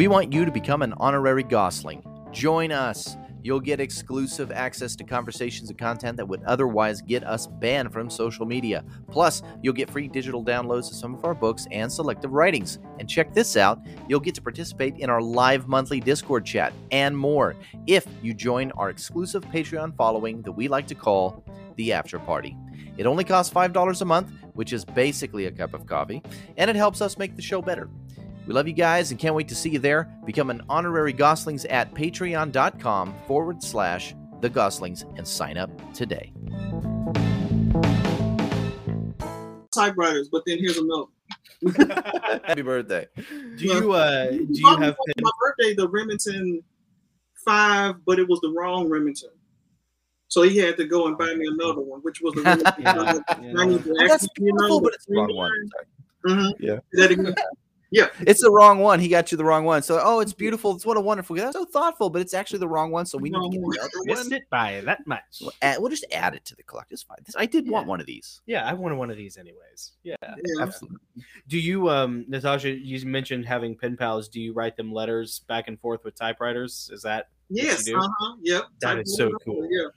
We want you to become an honorary Gosling. Join us. You'll get exclusive access to conversations and content that would otherwise get us banned from social media. Plus, you'll get free digital downloads of some of our books and selective writings. And check this out you'll get to participate in our live monthly Discord chat and more if you join our exclusive Patreon following that we like to call the After Party. It only costs $5 a month, which is basically a cup of coffee, and it helps us make the show better. We love you guys and can't wait to see you there. Become an honorary Goslings at patreon.com forward slash the Goslings and sign up today. Typewriters, but then here's another. Happy birthday. Do you uh do you have for my birthday the Remington five, but it was the wrong Remington. So he had to go and buy me another one, which was the Remington. Yeah, yeah. I Oh, that's actually, you know, beautiful, but it's the wrong three one. lines. Sorry. Yeah. Is that again? It's the wrong one. He got you the wrong one. So, oh, it's beautiful. It's what a wonderful. That's so thoughtful, but it's actually the wrong one. So we need to get the other one. it by that much? We'll add, we'll just add it to the collector. It's fine. This, I did want one of these. Yeah, I wanted one of these anyways. Yeah. Yeah. Absolutely. Do you um Natasha, you mentioned having pen pals. Do you write them letters back and forth with typewriters? Is that Yes. do? Uh huh. Yep. That is so cool. Yeah.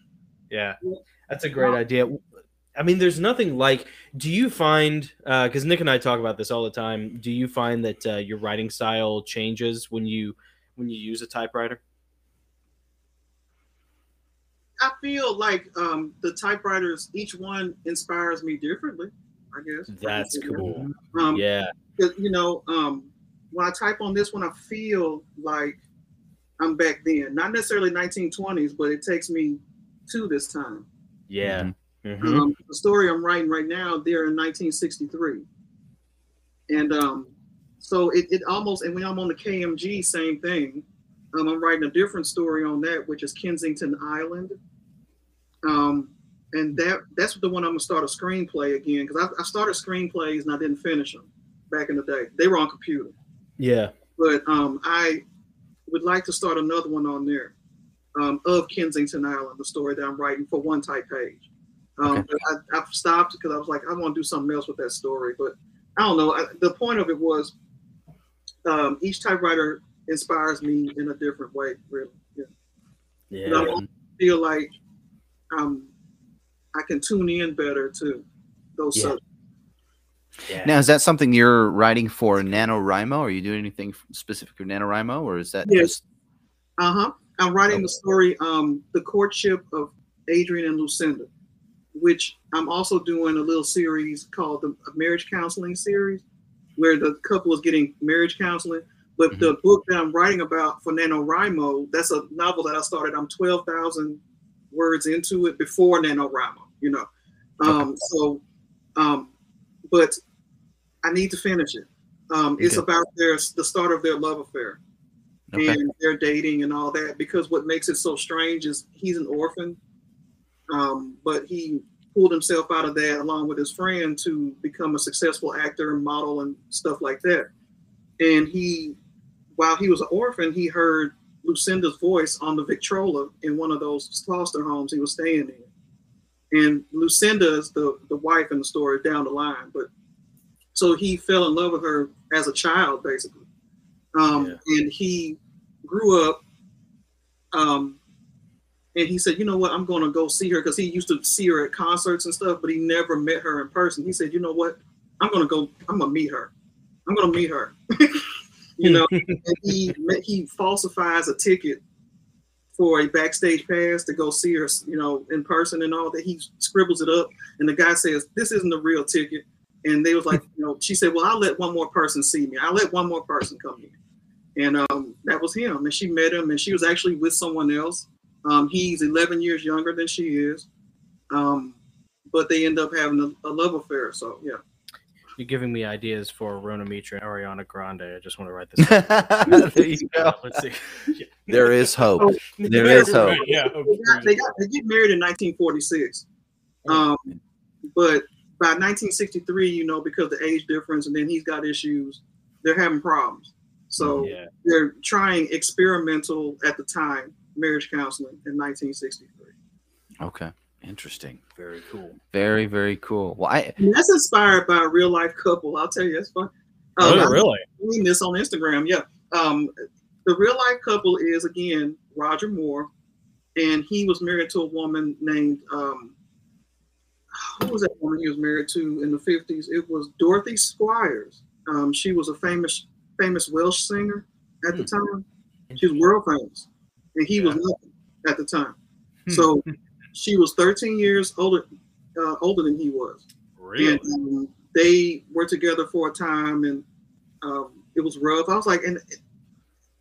Yeah, Yeah. that's a great idea. I mean, there's nothing like. Do you find? Because Nick and I talk about this all the time. Do you find that uh, your writing style changes when you when you use a typewriter? I feel like um, the typewriters, each one inspires me differently. I guess That's cool. Um, Yeah, 'cause, you know, um, when I type on this one, I feel like I'm back then. Not necessarily 1920s, but it takes me to this time. yeah. Mhm. Um, the story I'm writing right now, they're in 1963, and um, so it, it almost. And when I'm on the KMG, same thing. Um, I'm writing a different story on that, which is Kensington Island. Um, and that that's the one I'm gonna start a screenplay again because I, I started screenplays and I didn't finish them back in the day. They were on computer, Yeah. but um, I would like to start another one on there um, of Kensington Island, the story that I'm writing for one type page. Um, Okay. but I, I've stopped because I was like, I want to do something else with that story. But I don't know. I, the point of it was um, each typewriter inspires me in a different way, really. Yeah. But I feel like um, I can tune in better to those Yeah. subjects. yeah. Now, is that something you're writing for NaNoWriMo? Are you doing anything specific for NaNoWriMo, or is that Yes. just Uh huh. I'm writing Oh. the story, um, the courtship of Adrian and Lucinda, which I'm also doing a little series called the marriage counseling series, where the couple is getting marriage counseling. But the book that I'm writing about for NaNoWriMo, that's a novel that I started. I'm 12,000 words into it before NaNoWriMo, you know. Um, So, um, but I need to finish it. Um, it's Okay. about their the start of their love affair okay? and they're dating and all that because what makes it so strange is he's an orphan um, but he pulled himself out of that along with his friend to become a successful actor and model and stuff like that. And he while he was an orphan he heard lucinda's voice on the victrola in one of those foster homes he was staying in. And lucinda is the, the wife in the story down the line but so he fell in love with her as a child basically. Um, and he grew up um, and he said you know what? I'm going to go see her because he used to see her at concerts and stuff but he never met her in person. He said you know what? I'm going to go i'm going to meet her. I'm going to meet her. You know and he he falsifies a ticket for a backstage pass to go see her you know in person and all that. He scribbles it up and the guy says this isn't the real ticket. And they was like you know she said well i'll let one more person see me. I'll let one more person come in. And um, that was him. And she met him, and she was actually with someone else. Um, he's 11 years younger than she is, um, but they end up having a, a love affair. So yeah, You're giving me ideas for Rona Mitra and Ariana Grande. I just want to write this. down. there you go. Let's see. There is hope. Oh, There is hope. Right, yeah. they got, they, got, they get married in 1946, um, but by 1963, you know, because the age difference, and then he's got issues, they're having problems. So Yeah. they're trying experimental at the time marriage counseling in 1963. Okay, interesting. Very cool. Very, very cool. Well, I And that's inspired by a real life couple. I'll tell you, that's fun. Oh, Um, really? I've seen this on Instagram. Yeah. Um, the real life couple is again Roger Moore, and he was married to a woman named um, who was that woman he was married to in the fifties? It was Dorothy Squires. Um, she was a famous famous Welsh singer at the time. She was world famous, and he was Yeah. nothing at the time. So she was 13 years older uh, older than he was, really? and um, they were together for a time, and um, it was rough. I was like, and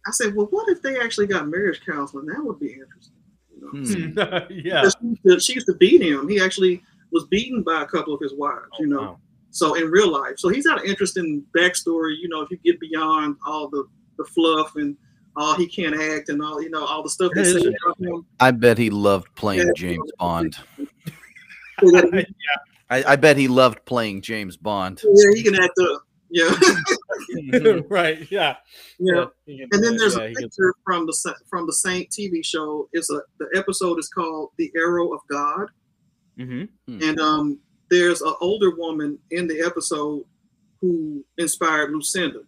I said, well, what if they actually got marriage counseling? That would be interesting. You know? Hmm. yeah. She, used to- she used to beat him. He actually was beaten by a couple of his wives. You know, Oh, Wow. so in real life. So he's got an interesting backstory. You know, if you get beyond all the the fluff and all he can't act and all you know all the stuff they That is say about him. I bet he loved playing Yeah. James Bond. So that he- I, I bet he loved playing James Bond. yeah, he can act up. Yeah, right. Yeah. yeah. he can And then there's Yeah, a he can- picture from the from the Saint TV show. It's a the episode is called "The Arrow of God," Mhm. and um, there's an older woman in the episode who inspired Lucinda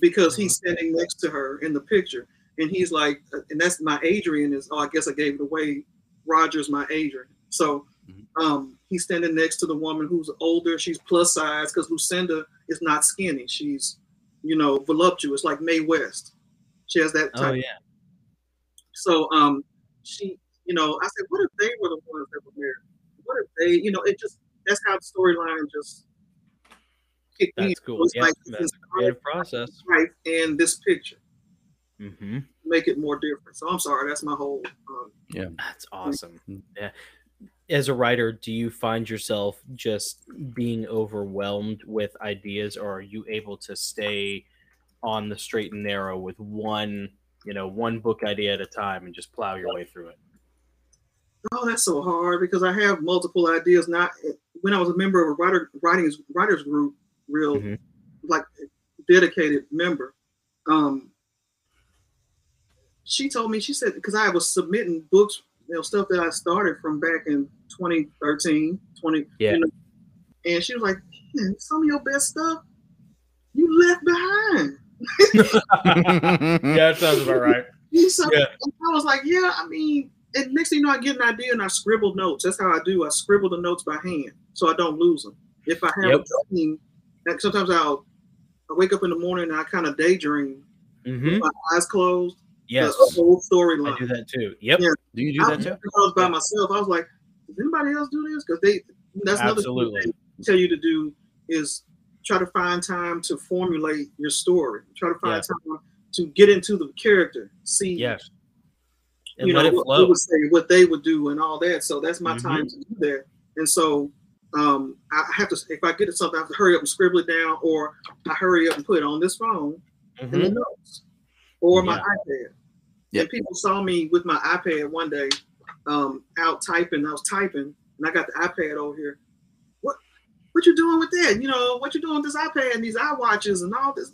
because he's standing next to her in the picture, and he's like, and that's my Adrian is. Oh, I guess I gave it away. Roger's my Adrian. So Mhm. um, he's standing next to the woman who's older. She's plus size because Lucinda is not skinny. She's, you know, voluptuous like Mae West. She has that Oh type. yeah. So um, she, you know, I said, what if they were the ones that were married? What if they, you know, it just that's how the storyline just kicked. That's It cool. was Yeah. like That's this a creative process. Right, and this picture hmm make it more different. So I'm sorry, that's my whole. Um, That's awesome. Yeah. As a writer, do you find yourself just being overwhelmed with ideas, or are you able to stay on the straight and narrow with one, you know, one book idea at a time and just plow your way through it? oh, that's so hard because I have multiple ideas. Not when I was a member of a writer writing writers group, real Mhm. like dedicated member. Um, she told me she said because I was submitting books, you know, stuff that I started from back in 2013, 20. Yeah. You know, and she was like, some of your best stuff you left behind. Yeah, that sounds about right. So, Yeah. I was like, yeah, I mean, and next thing you know, I get an idea and I scribble notes. That's how I do. I scribble the notes by hand so I don't lose them. If I have Yep. a dream, like sometimes I'll I wake up in the morning and I kind of daydream, hmm with my eyes closed. Yes, the whole storyline. I do that too. Yep, Yeah. Do you do I, that too? I was by myself. I was like, does anybody else do this? Because they that's another thing Absolutely. they tell you to do is try to find time to formulate your story. Try to find Yeah. time to get into the character. See, yes, and you let know it what they would say, what they would do, and all that. So that's my Mhm. time to do that. And so um, I have to, if I get to something, I have to hurry up and scribble it down, or I hurry up and put it on this phone in the Mhm. notes, or my Yeah. iPad. Yep. And people saw me with my iPad one day, um, out typing. I was typing, and I got the iPad over here. What, what you doing with that? You know, what you doing with this iPad and these iWatches and all this?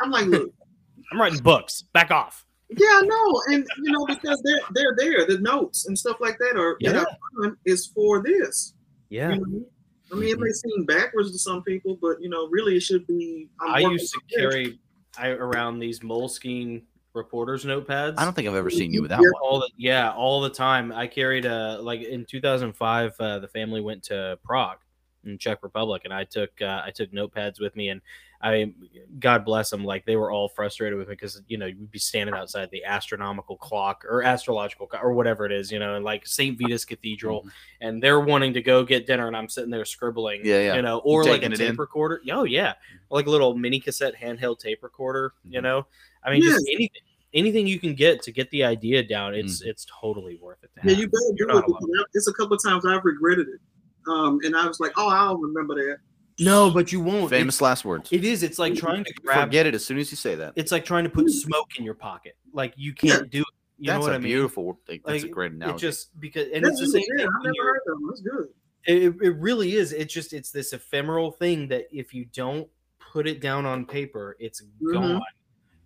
I'm like, look. I'm writing books. Back off. Yeah, I know, and you know because they're they're there. The notes and stuff like that are Yeah. that is for this. Yeah, You know? I mean, it may seem backwards to some people, but you know, really, it should be. I'm I used to carry I, around these moleskine reporters notepads. I don't think I've ever seen you without Yeah. one. all the yeah all the time i carried a like in 2005 uh, the family went to prague in czech republic and i took uh, i took notepads with me and i mean, god bless them like they were all frustrated with me because you know you'd be standing outside the astronomical clock or astrological clock or whatever it is you know and like st vitus cathedral Mhm. and they're wanting to go get dinner and i'm sitting there scribbling Yeah, yeah. you know or like a tape in. recorder oh yeah like a little mini cassette handheld tape recorder you know i mean just anything anything you can get to get the idea down it's Mm. it's totally worth it to Yeah, have. you better do Oh, it. because I- It's a couple of times I've regretted it, um, and I was like, oh, I'll remember that. No but you won't Famous last words. it is it's like trying to grab Forget it as soon as you say that. it's like trying to put smoke in your pocket like you can't do it you That's know what a I mean? beautiful thing. That's a Like, great It analogy. just because and Yeah, it's the same thing I've when never heard that. That's good. it, it really is it's just it's this ephemeral thing that if you don't put it down on paper it's Mhm. gone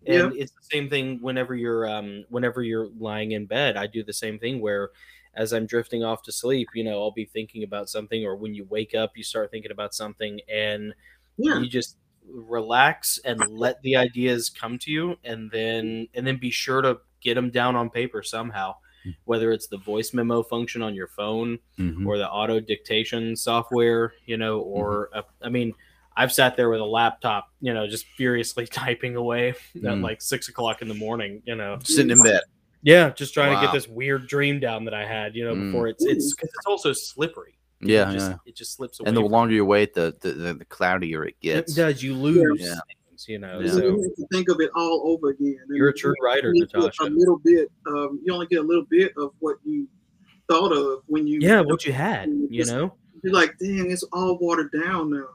and it's the same thing whenever you're um whenever you're lying in bed i do the same thing where as i'm drifting off to sleep you know i'll be thinking about something or when you wake up you start thinking about something and Yeah, you just relax and let the ideas come to you and then and then be sure to get them down on paper somehow Hmm. whether it's the voice memo function on your phone Mhm. or the auto dictation software you know or Mm-hmm. a, i mean i've sat there with a laptop you know just furiously typing away at Mm. like six o'clock in the morning you know sitting in bed. Yeah just trying to get this weird dream down that i had you know Mm. before it's it's because it's also slippery Yeah, it just, yeah. it just slips away And the longer you wait, the the, the, the cloudier it gets. it does you lose Yeah. things you know Yeah. So so you have to think of it all over again. And you're a true writer you get natasha A little bit. Um, you only get a little bit of what you thought of when you. yeah what you had you know You're like, dang, it's all watered down now.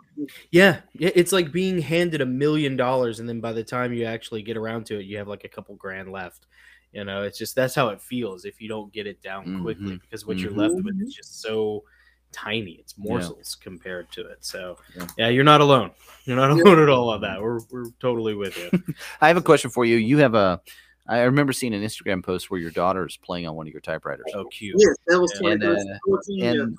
Yeah, yeah, it's like being handed a million dollars, and then by the time you actually get around to it, you have like a couple grand left. You know, it's just that's how it feels if you don't get it down quickly Mhm. because what you're Mhm. left with is just so tiny. It's morsels compared to it. So, Yeah. yeah. you're not alone. You're not Yeah. alone at all on that. We're we're totally with you. I have a question for you. You have a. I remember seeing an Instagram post where your daughter is playing on one of your typewriters, oh, cute. Yes, that was Yeah. And, 2014. uh, 14, and-.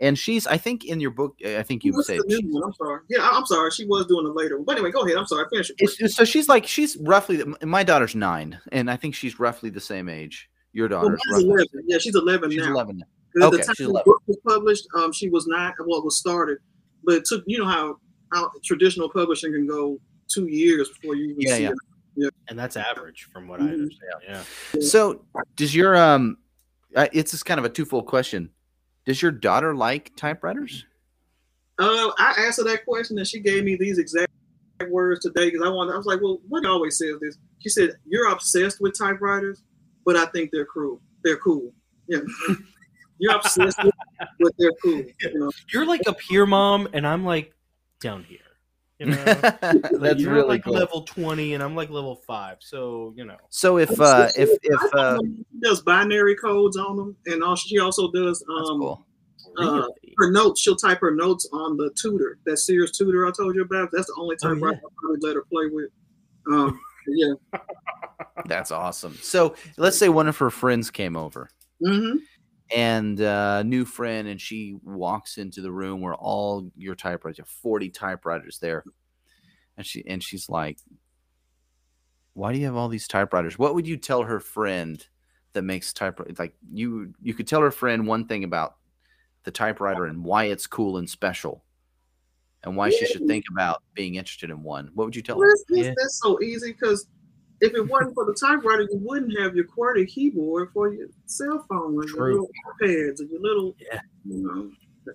And she's. I think in your book, I think you What's say the new one? I'm sorry. Yeah, I- I'm sorry. She was doing it later. But anyway, go ahead. I'm sorry. Finish it. It's, so she's like she's roughly my daughter's nine, and I think she's roughly the same age. Your Well, daughter's mine's roughly. 11. Yeah, she's 11 She's now. eleven. Because at Okay, the time she's the book was published, um, she was nine. Well, it was started, but it took you know how how traditional publishing can go two years before you even Yeah, see yeah. it. And that's average from what I Mhm. understand. Yeah. So does your um? Uh, it's just kind of a twofold question. Does your daughter like typewriters? Uh, I asked her that question, and she gave me these exact words today because I wanted. I was like, "Well, what always says this?" She said, "You're obsessed with typewriters, but I think they're cool. They're cool. Yeah, you're obsessed with, but they're cool. You know, You're like up here, mom, and I'm like down here. You know, That's you're really like cool. level twenty, and I'm like level five. So you know. So if uh if if uh she does binary codes on them, and also she also does um cool. uh, her notes. She'll type her notes on the tutor, that Sears tutor I told you about. That's the only Oh, typewriter I probably let her play with. Um, yeah. That's awesome. So let's say one of her friends came over hmm and uh new friend and she walks into the room where all your typewriters, you have 40 typewriters there. And she and she's like, Why do you have all these typewriters? What would you tell her friend that makes typewriter like you you could tell her friend one thing about the typewriter and why it's cool and special and why she should think about being interested in one. What would you tell her? That's, that's, Yeah. that's so easy because if it wasn't for the typewriter, you wouldn't have your QWERTY keyboard for your cell phone and True. your little pads and your little, Yeah. you know,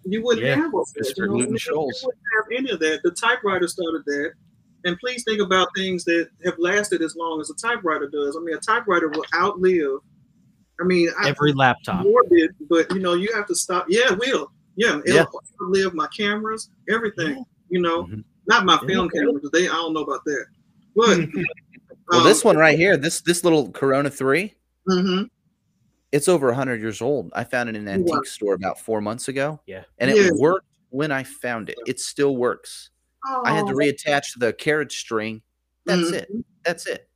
you wouldn't Yeah. have all that. You, know, you wouldn't have any of that. The typewriter started that. And please think about things that have lasted as long as a typewriter does. I mean, a typewriter will outlive. I mean, I, Every laptop. morbid, but you know, you have to stop. Yeah, it will. Yeah, it'll Yeah. outlive my cameras, everything. You know, Mhm. not my Yeah. film cameras. They, I don't know about that. But Well, um, this one right here, this this little Corona 3, mhm. it's over 100 years old. I found it in an Wow. antique store about 4 months ago. Yeah. And it Yeah. worked when I found it. It still works. I had to Oh, reattach the carriage string. That's it. mhm. That's it.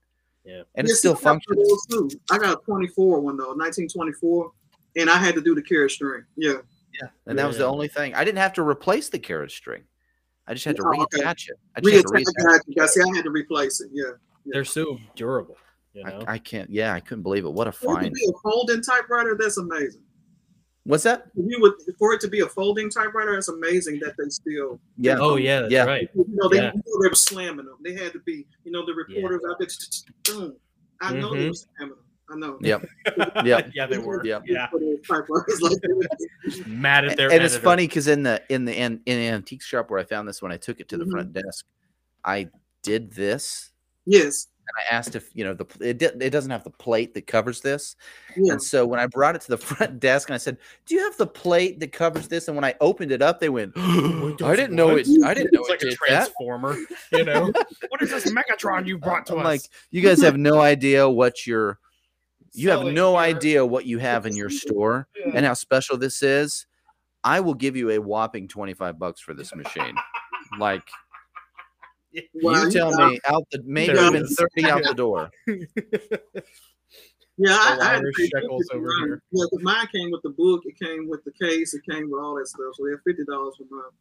Yeah. And Yeah, it still see, I got functions. too. I got a 24 one though, 1924, and I had to do the carriage string. Yeah. Yeah. And that was the only thing. I didn't have to replace the carriage string. I just had to Oh, okay. reattach it. I just had to Reattach- reattach I got see. I had to replace it. Yeah. They're so durable. You know. I, I can't. Yeah, I couldn't believe it. What a For it to find. be a folding typewriter, that's amazing. What's that? If you would, for it to be a folding typewriter, it's amazing that they still Yeah. oh yeah, that's Yeah. right. You know, they, Yeah. you know, they were slamming them. They had to be, you know, the reporters out there. Boom. I know they Mhm. were slamming them. I know. Yep. Yep. yeah, they were. Yep. Yeah. For the typewriters like that. Mad at their and it's funny because in the in the in, in the antique shop where I found this when I took it to the Mhm. front desk, I did this yes. and I asked if you know the it, it doesn't have the plate that covers this, Yeah. and so when I brought it to the front desk and I said, "Do you have the plate that covers this?" and when I opened it up, they went, "I didn't know it. I didn't know It's it like a did that." transformer, you know. what is this Megatron you brought to I'm us? like, you guys have no idea what your you have no your- idea what you have in your store Yeah. and how special this is. I will give you a whopping 25 bucks for this machine. Like Wow, you tell got- me out the maybe There even 30 out the door. Yeah, I, The I had to Irish pay shekels 50 over for mine. here. Yeah, 'cause mine came with the book. It came with the case. It came with all that stuff. So they had fifty dollars for mine.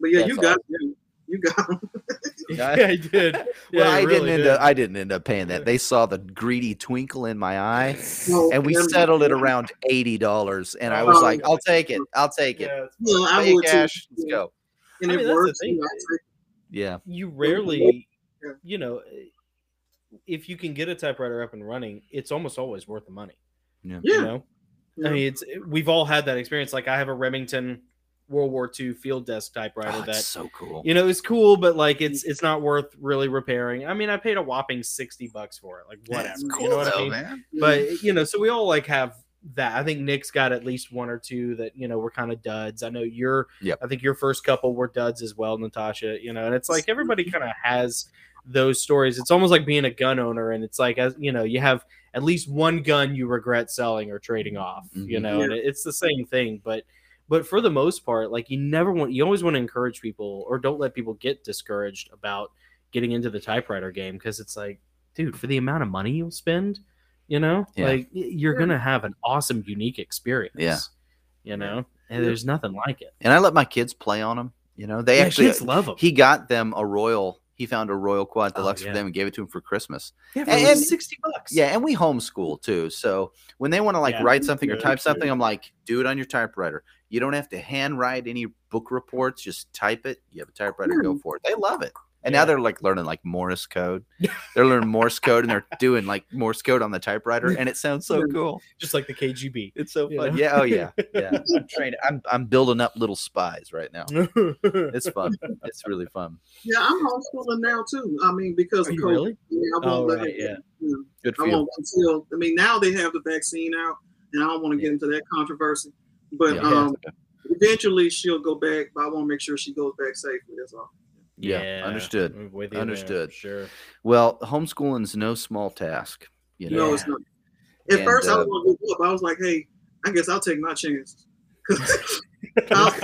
But yeah, you That's got them. You got 'em. yeah, I did. well, Yeah, I you didn't really end did. up. I didn't end up paying that. They saw the greedy twinkle in my eye, No, and we settled it around eighty dollars. And I was Oh, like, "I'll take it. I'll take it. Yeah, it's- Yeah, I Pay would too. cash. Let's go." And I it mean, that's the works. Thing. you know, it's like- Yeah, you rarely, you know, eh, if you can get a typewriter up and running, it's almost always worth the money. yeah. You know, Yeah. I mean, it's eh, we've all had that experience. Like I have a Remington World War II field desk typewriter Oh, that that's so cool. you know it's cool, but like it's mm. it's not worth really repairing. I mean, I paid a whopping sixty bucks for it. Like whatever, That's you cool know what though, I mean? man. But mm. you know, so we all like have that. I think Nick's got at least one or two that you know were kind of duds. I know your, Yep. I think your first couple were duds as well, Natasha. You know, and it's like everybody kind of has those stories. It's almost like being a gun owner, and it's like as you know, you have at least one gun you regret selling or trading off. You Mhm. know, and it's the same thing, but. But for the most part, like you never want, you always want to encourage people, or don't let people get discouraged about getting into the typewriter game because it's like, dude, for the amount of money you'll spend, you know, Yeah. like you're gonna have an awesome, unique experience. Yeah. you know, and there's nothing like it. And I let my kids play on them. You know, they Yeah, actually kids love them. he got them a royal. He found a royal quiet Oh, deluxe yeah. for them and gave it to him for Christmas. yeah, for and- like sixty bucks. Yeah, and we homeschool too. So when they want to like Yeah. write something or type that's something, good. I'm like, do it on your typewriter. You don't have to handwrite any book reports. Just type it. You have a typewriter, go hmm. for it. They love it. And Yeah. now they're like learning like Morse code. they're learning Morse code and they're doing like Morse code on the typewriter, and it sounds so cool. just like the KGB. It's so You fun. know? Yeah. Oh yeah. Yeah. I'm training. I'm I'm building up little spies right now. It's fun. It's really fun. Yeah, I'm homeschooling now too. I mean, because Are of COVID. really? Yeah, I Oh, won't let right, it- yeah. Good for I you. won't until I mean now they have the vaccine out, and I don't want to get into that controversy. But Yeah. um, eventually she'll go back, but I want to make sure she goes back safely. That's all. Yeah, understood. I'm with you there, Understood. Sure. Well, homeschooling is no small task. You know. No, it's not. At And, first, I uh, was going to give up. I was like, "Hey, I guess I'll take my chance." yeah, like,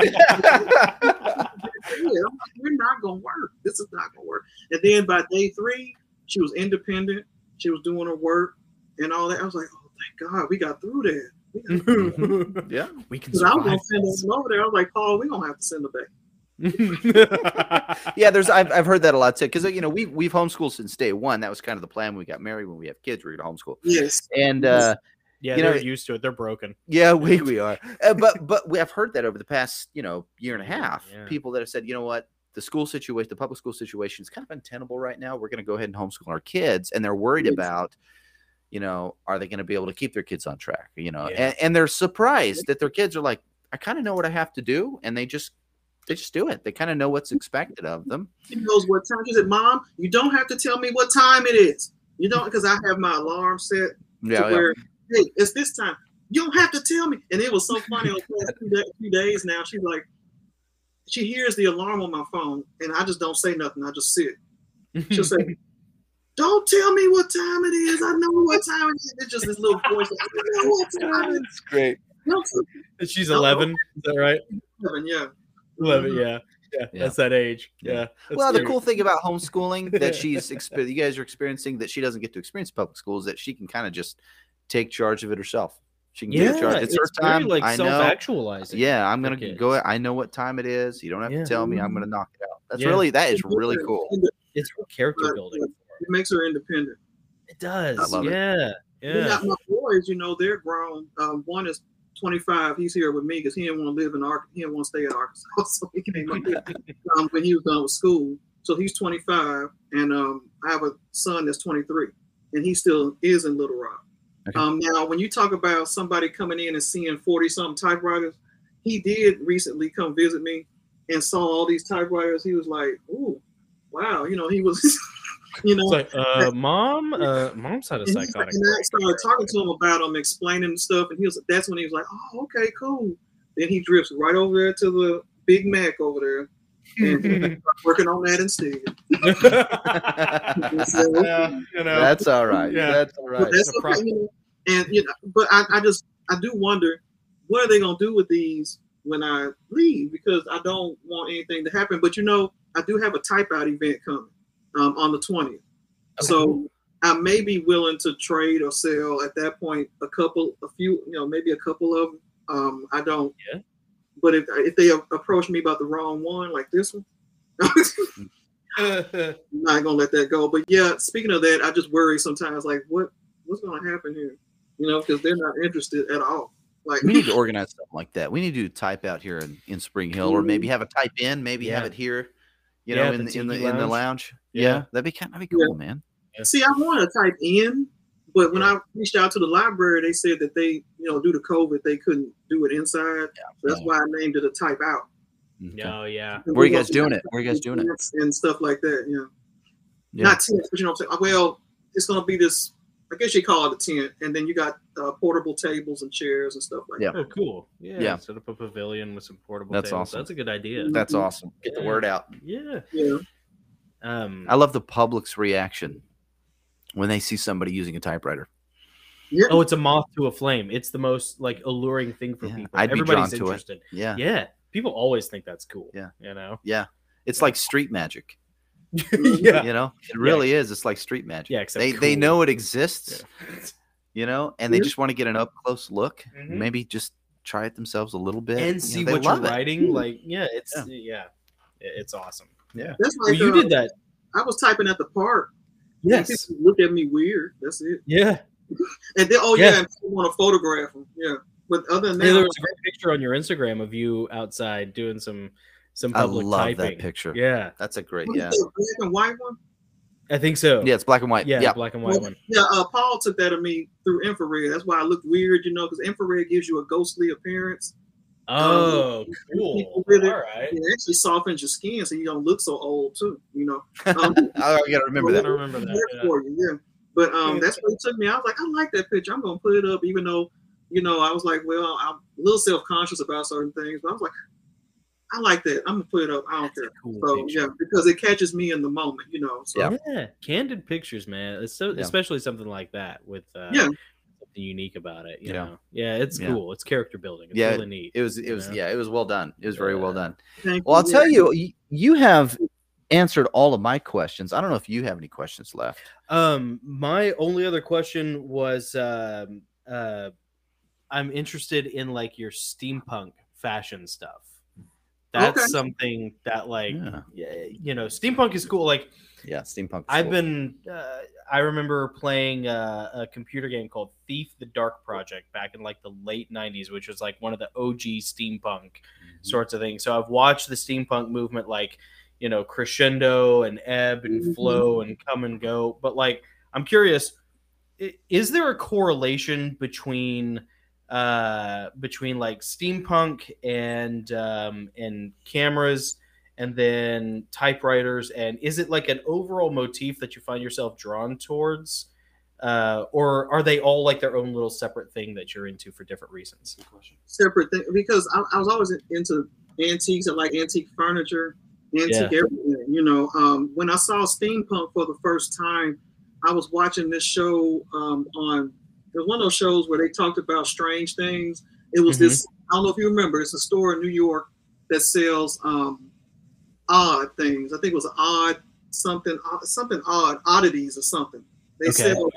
we're not gonna work. This is not gonna work. And then by day three, she was independent. She was doing her work and all that. I was like, oh, thank God, we got through that. Got- yeah. we can 'cause I was gonna send them over there. I was like, Paul, we gonna have to send her back. This. yeah, there's I've, I've heard that a lot too because you know we we've homeschooled since day one. That was kind of the plan when we got married. When we have kids, we're gonna homeschool. Yes. And uh, yeah, You they're used to it. They're broken. yeah, we we are. Uh, but but we have heard that over the past you know year and a half. Yeah. People that have said, you know what, the school situation, the public school situation is kind of untenable right now. We're gonna go ahead and homeschool our kids, and they're worried Yes. about. You know, are they going to be able to keep their kids on track? You know, Yeah. and, and they're surprised that their kids are like, I kind of know what I have to do, and they just they just do it. They kind of know what's mm-hmm. expected of them. She knows what time. She said, Mom, you don't have to tell me what time it is. You don't because I have my alarm set Yeah, to yeah. where, hey, it's this time. You don't have to tell me. And it was so funny over the few, days now. She's like, she hears the alarm on my phone, and I just don't say nothing. I just sit. She'll say, Don't tell me what time it is. I know what time it is. It's just this little voice. I know what time it is. It's great. Don't tell me." She's 11. Is that right? Seven, Yeah. 11. Yeah. Yeah. Yeah. That's that age. Yeah. Yeah. that's well, the cool thing about homeschooling that she's exper- you guys are experiencing that she doesn't get to experience public school is that she can kind of just take charge of it herself. She can Yeah, take charge. It's, her very, time. like I know. self-actualizing. Yeah, I'm gonna kids. go. I know what time it is. You don't have Yeah. to tell me. I'm gonna knock it out. That's Yeah. really that is really cool. It's real character building. It makes her independent. It does. I love it. yeah. Yeah. my boys, you know, they're grown. Um, one is 25. He's here with me because he didn't want to live in Arkansas. He didn't want to stay in Arkansas. So he came um, when he was done with school. So he's 25. And um, I have a son that's 23. And he still is in Little Rock. Okay. Um, now, when you talk about somebody coming in and seeing 40 something typewriters, he did recently come visit me and saw all these typewriters. He was like, ooh, wow. You know, he was, you know. It's like, uh, mom, uh, mom's had a And, he- psychotic. and I started talking to him about him, explaining stuff, and he was that's when he was like, "Oh, okay, cool." Then he drifts right over there to the Big Mac over there, and working on that instead. So, yeah, you know. That's all right. Yeah. That's all right. that's okay, you know, and you know, but I, I just I do wonder what are they gonna do with these when I leave because I don't want anything to happen. But you know, I do have a type out event coming um, on the twentieth, so I may be willing to trade or sell at that point a couple, a few, you know, maybe a couple of them. Um, I don't. Yeah. But if if they approach me about the wrong one, like this one, I'm not gonna let that go. But yeah, speaking of that, I just worry sometimes. Like, what what's gonna happen here? You know, because they're not interested at all. Like, we need to organize something like that. We need to type out here in, in Spring Hill, or maybe have a type in, maybe have it here. You Yeah, know, in the the in the Tiki in the Lounge. lounge. Yeah. Yeah, that'd be kind. That'd be Yeah. cool, man. see, I want to type in, but when Yeah. I reached out to the library, they said that they, you know, due to COVID, they couldn't do it inside. So that's Yeah. why I named it a type out. Okay. Oh yeah. Where you guys doing it? Where you guys doing it? And stuff like that. Yeah. Yeah. Not tents, but you know what I'm saying? Well, it's going to be this, I guess you call it a tent. And then you got uh, portable tables and chairs and stuff like Yeah. that. Oh, cool. Yeah. Yeah. Set up a pavilion with some portable. That's tables. awesome. That's a good idea. That's awesome. Get the word out. Yeah. Yeah. Um. I love the public's reaction when they see somebody using a typewriter. Yeah. Oh, it's a moth to a flame. It's the most like alluring thing for Yeah, people. I'd be Everybody's drawn to it. interested. Yeah. Yeah. People always think that's cool. Yeah. You know. Yeah. It's like street magic. yeah. You know, it really is. It's like street magic. Yeah, except they they know it exists. You know, and they just want to get an up close look. Mhm. Maybe just try it themselves a little bit And know, see they what you're love it. writing. Like, yeah, it's Yeah. yeah, it's awesome. Yeah. That's Well, you uh, did that. I was typing at the park. and Yes. People look at me weird. That's it. Yeah. And then, oh Yeah. yeah, and people want to photograph them. Yeah. But other than that, Hey, there was a great picture on your Instagram of you outside doing some some I public love typing. that picture. Yeah, That's a great yeah. black and white one. I think so. Yeah, it's black and white. yeah, Yeah. black and white one. Yeah, uh, Paul took that of me through infrared. That's why I looked weird, you know, because infrared gives you a ghostly appearance. Oh, cool. people really- All right. It actually softens your skin, so you don't look so old too. You know. Um, I gotta remember I that. remember that. Yeah. for you, yeah. But um, that's what it took me. I was like, I like that picture. I'm gonna put it up, even though, you know, I was like, well, I'm a little self conscious about certain things, but I was like, I like that. I'm gonna put it up. I don't care. Cool So picture. yeah, because it catches me in the moment, you know. So Yeah. Yeah, candid pictures, man. It's so Yeah. especially something like that with uh, Yeah. something unique about it. You Yeah. know, yeah, it's Yeah. cool. It's character building. It's Yeah, really neat. It was it was Yeah. yeah, it was well done. It was very well done. thank Well, I'll you. tell you, you have answered all of my questions. I don't know if you have any questions left. Um, my only other question was, um, uh, I'm interested in like your steampunk fashion stuff. That's Okay. something that like, Yeah. you know, steampunk is cool. Like Yeah, steampunk. I've cool. been, uh, I remember playing uh, a computer game called Thief: The Dark Project back in like the late '90s, which was like one of the OG steampunk Mm-hmm. sorts of things. So I've watched the steampunk movement, like you know, crescendo and ebb and Mhm. flow and come and go. But like, I'm curious, is there a correlation between uh between like steampunk and um and cameras and then typewriters and is it like an overall motif that you find yourself drawn towards uh or are they all like their own little separate thing that you're into for different reasons separate thing because I, I was always into antiques and like antique furniture, antique everything. You know, um, when I saw steampunk for the first time, I was watching this show um, on. It was one of those shows where they talked about strange things. It was Mm-hmm. this. I don't know if you remember. It's a store in New York that sells um, odd things. I think it was odd something, odd- something odd, oddities or something. They Okay. sell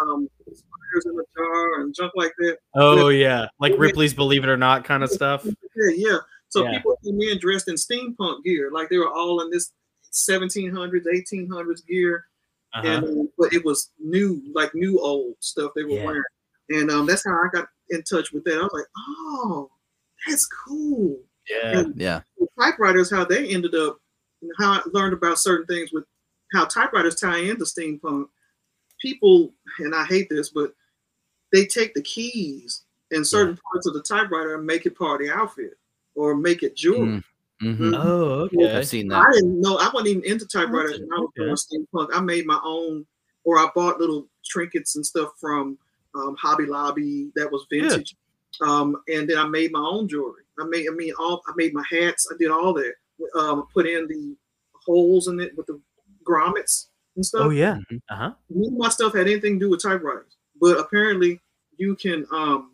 um, spiders in a jar and junk like that. oh yeah like ripley's believe it or not kind of stuff Yeah, yeah. So Yeah. people came in dressed in steampunk gear, like they were all in this 1700s, 1800s gear, uh-huh. and um, but it was new, like new old stuff they were Yeah. wearing, and um, that's how I got in touch with that. I was like, oh, that's cool. yeah And Yeah. typewriters, how they ended up, and how I learned about certain things with how typewriters tie into steampunk. People, and I hate this, but they take the keys in certain parts of the typewriter and make it part of the outfit or make it jewelry. Mhm. oh okay I've seen that. I didn't know. I wasn't even into typewriters Okay. when I was doing steampunk. I made my own, or I bought little trinkets and stuff from um, Hobby Lobby that was vintage. Um, and then I made my own jewelry. I made, I mean, all I made my hats. I did all that. Um, put in the holes in it with the grommets and stuff. oh yeah uh-huh None of my stuff had anything to do with typewriters, but apparently you can. Um, we,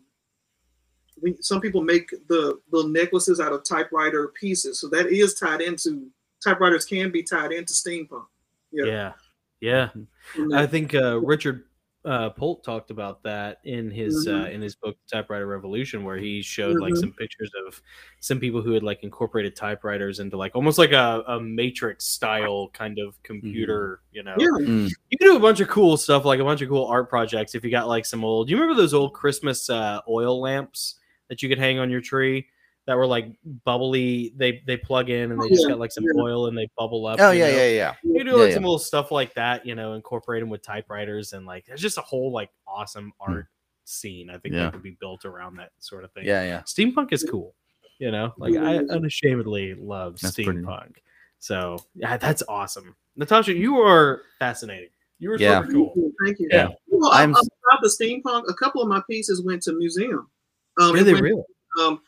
some people make the little necklaces out of typewriter pieces, so that is tied into typewriters. Can be tied into steampunk. Yeah. yeah yeah And I think uh, Richard uh, Polt talked about that in his uh, Mhm. in his book Typewriter Revolution, where he showed like Mhm. some pictures of some people who had like incorporated typewriters into like almost like a, a matrix style kind of computer. You know, Yeah. you can do a bunch of cool stuff, like a bunch of cool art projects. If you got like some old, you remember those old Christmas uh, oil lamps that you could hang on your tree that were like bubbly? They they plug in and they just Yeah, got like some yeah. oil and they bubble up. Oh you yeah, know? yeah, yeah. You do like yeah. some little stuff like that, you know, incorporate them with typewriters and like there's just a whole like awesome art scene. I think Hmm. Yeah. that could be built around that sort of thing. Yeah, yeah. Steampunk is cool. You know, like I unashamedly love That's pretty- steampunk. So yeah, that's awesome. Natasha, you are fascinating. You were Yeah. super cool. Thank you. Thank you. Yeah. Well, I'm- I'm, about the steampunk. A couple of my pieces went to museum. Um, it Really, went- really? Um,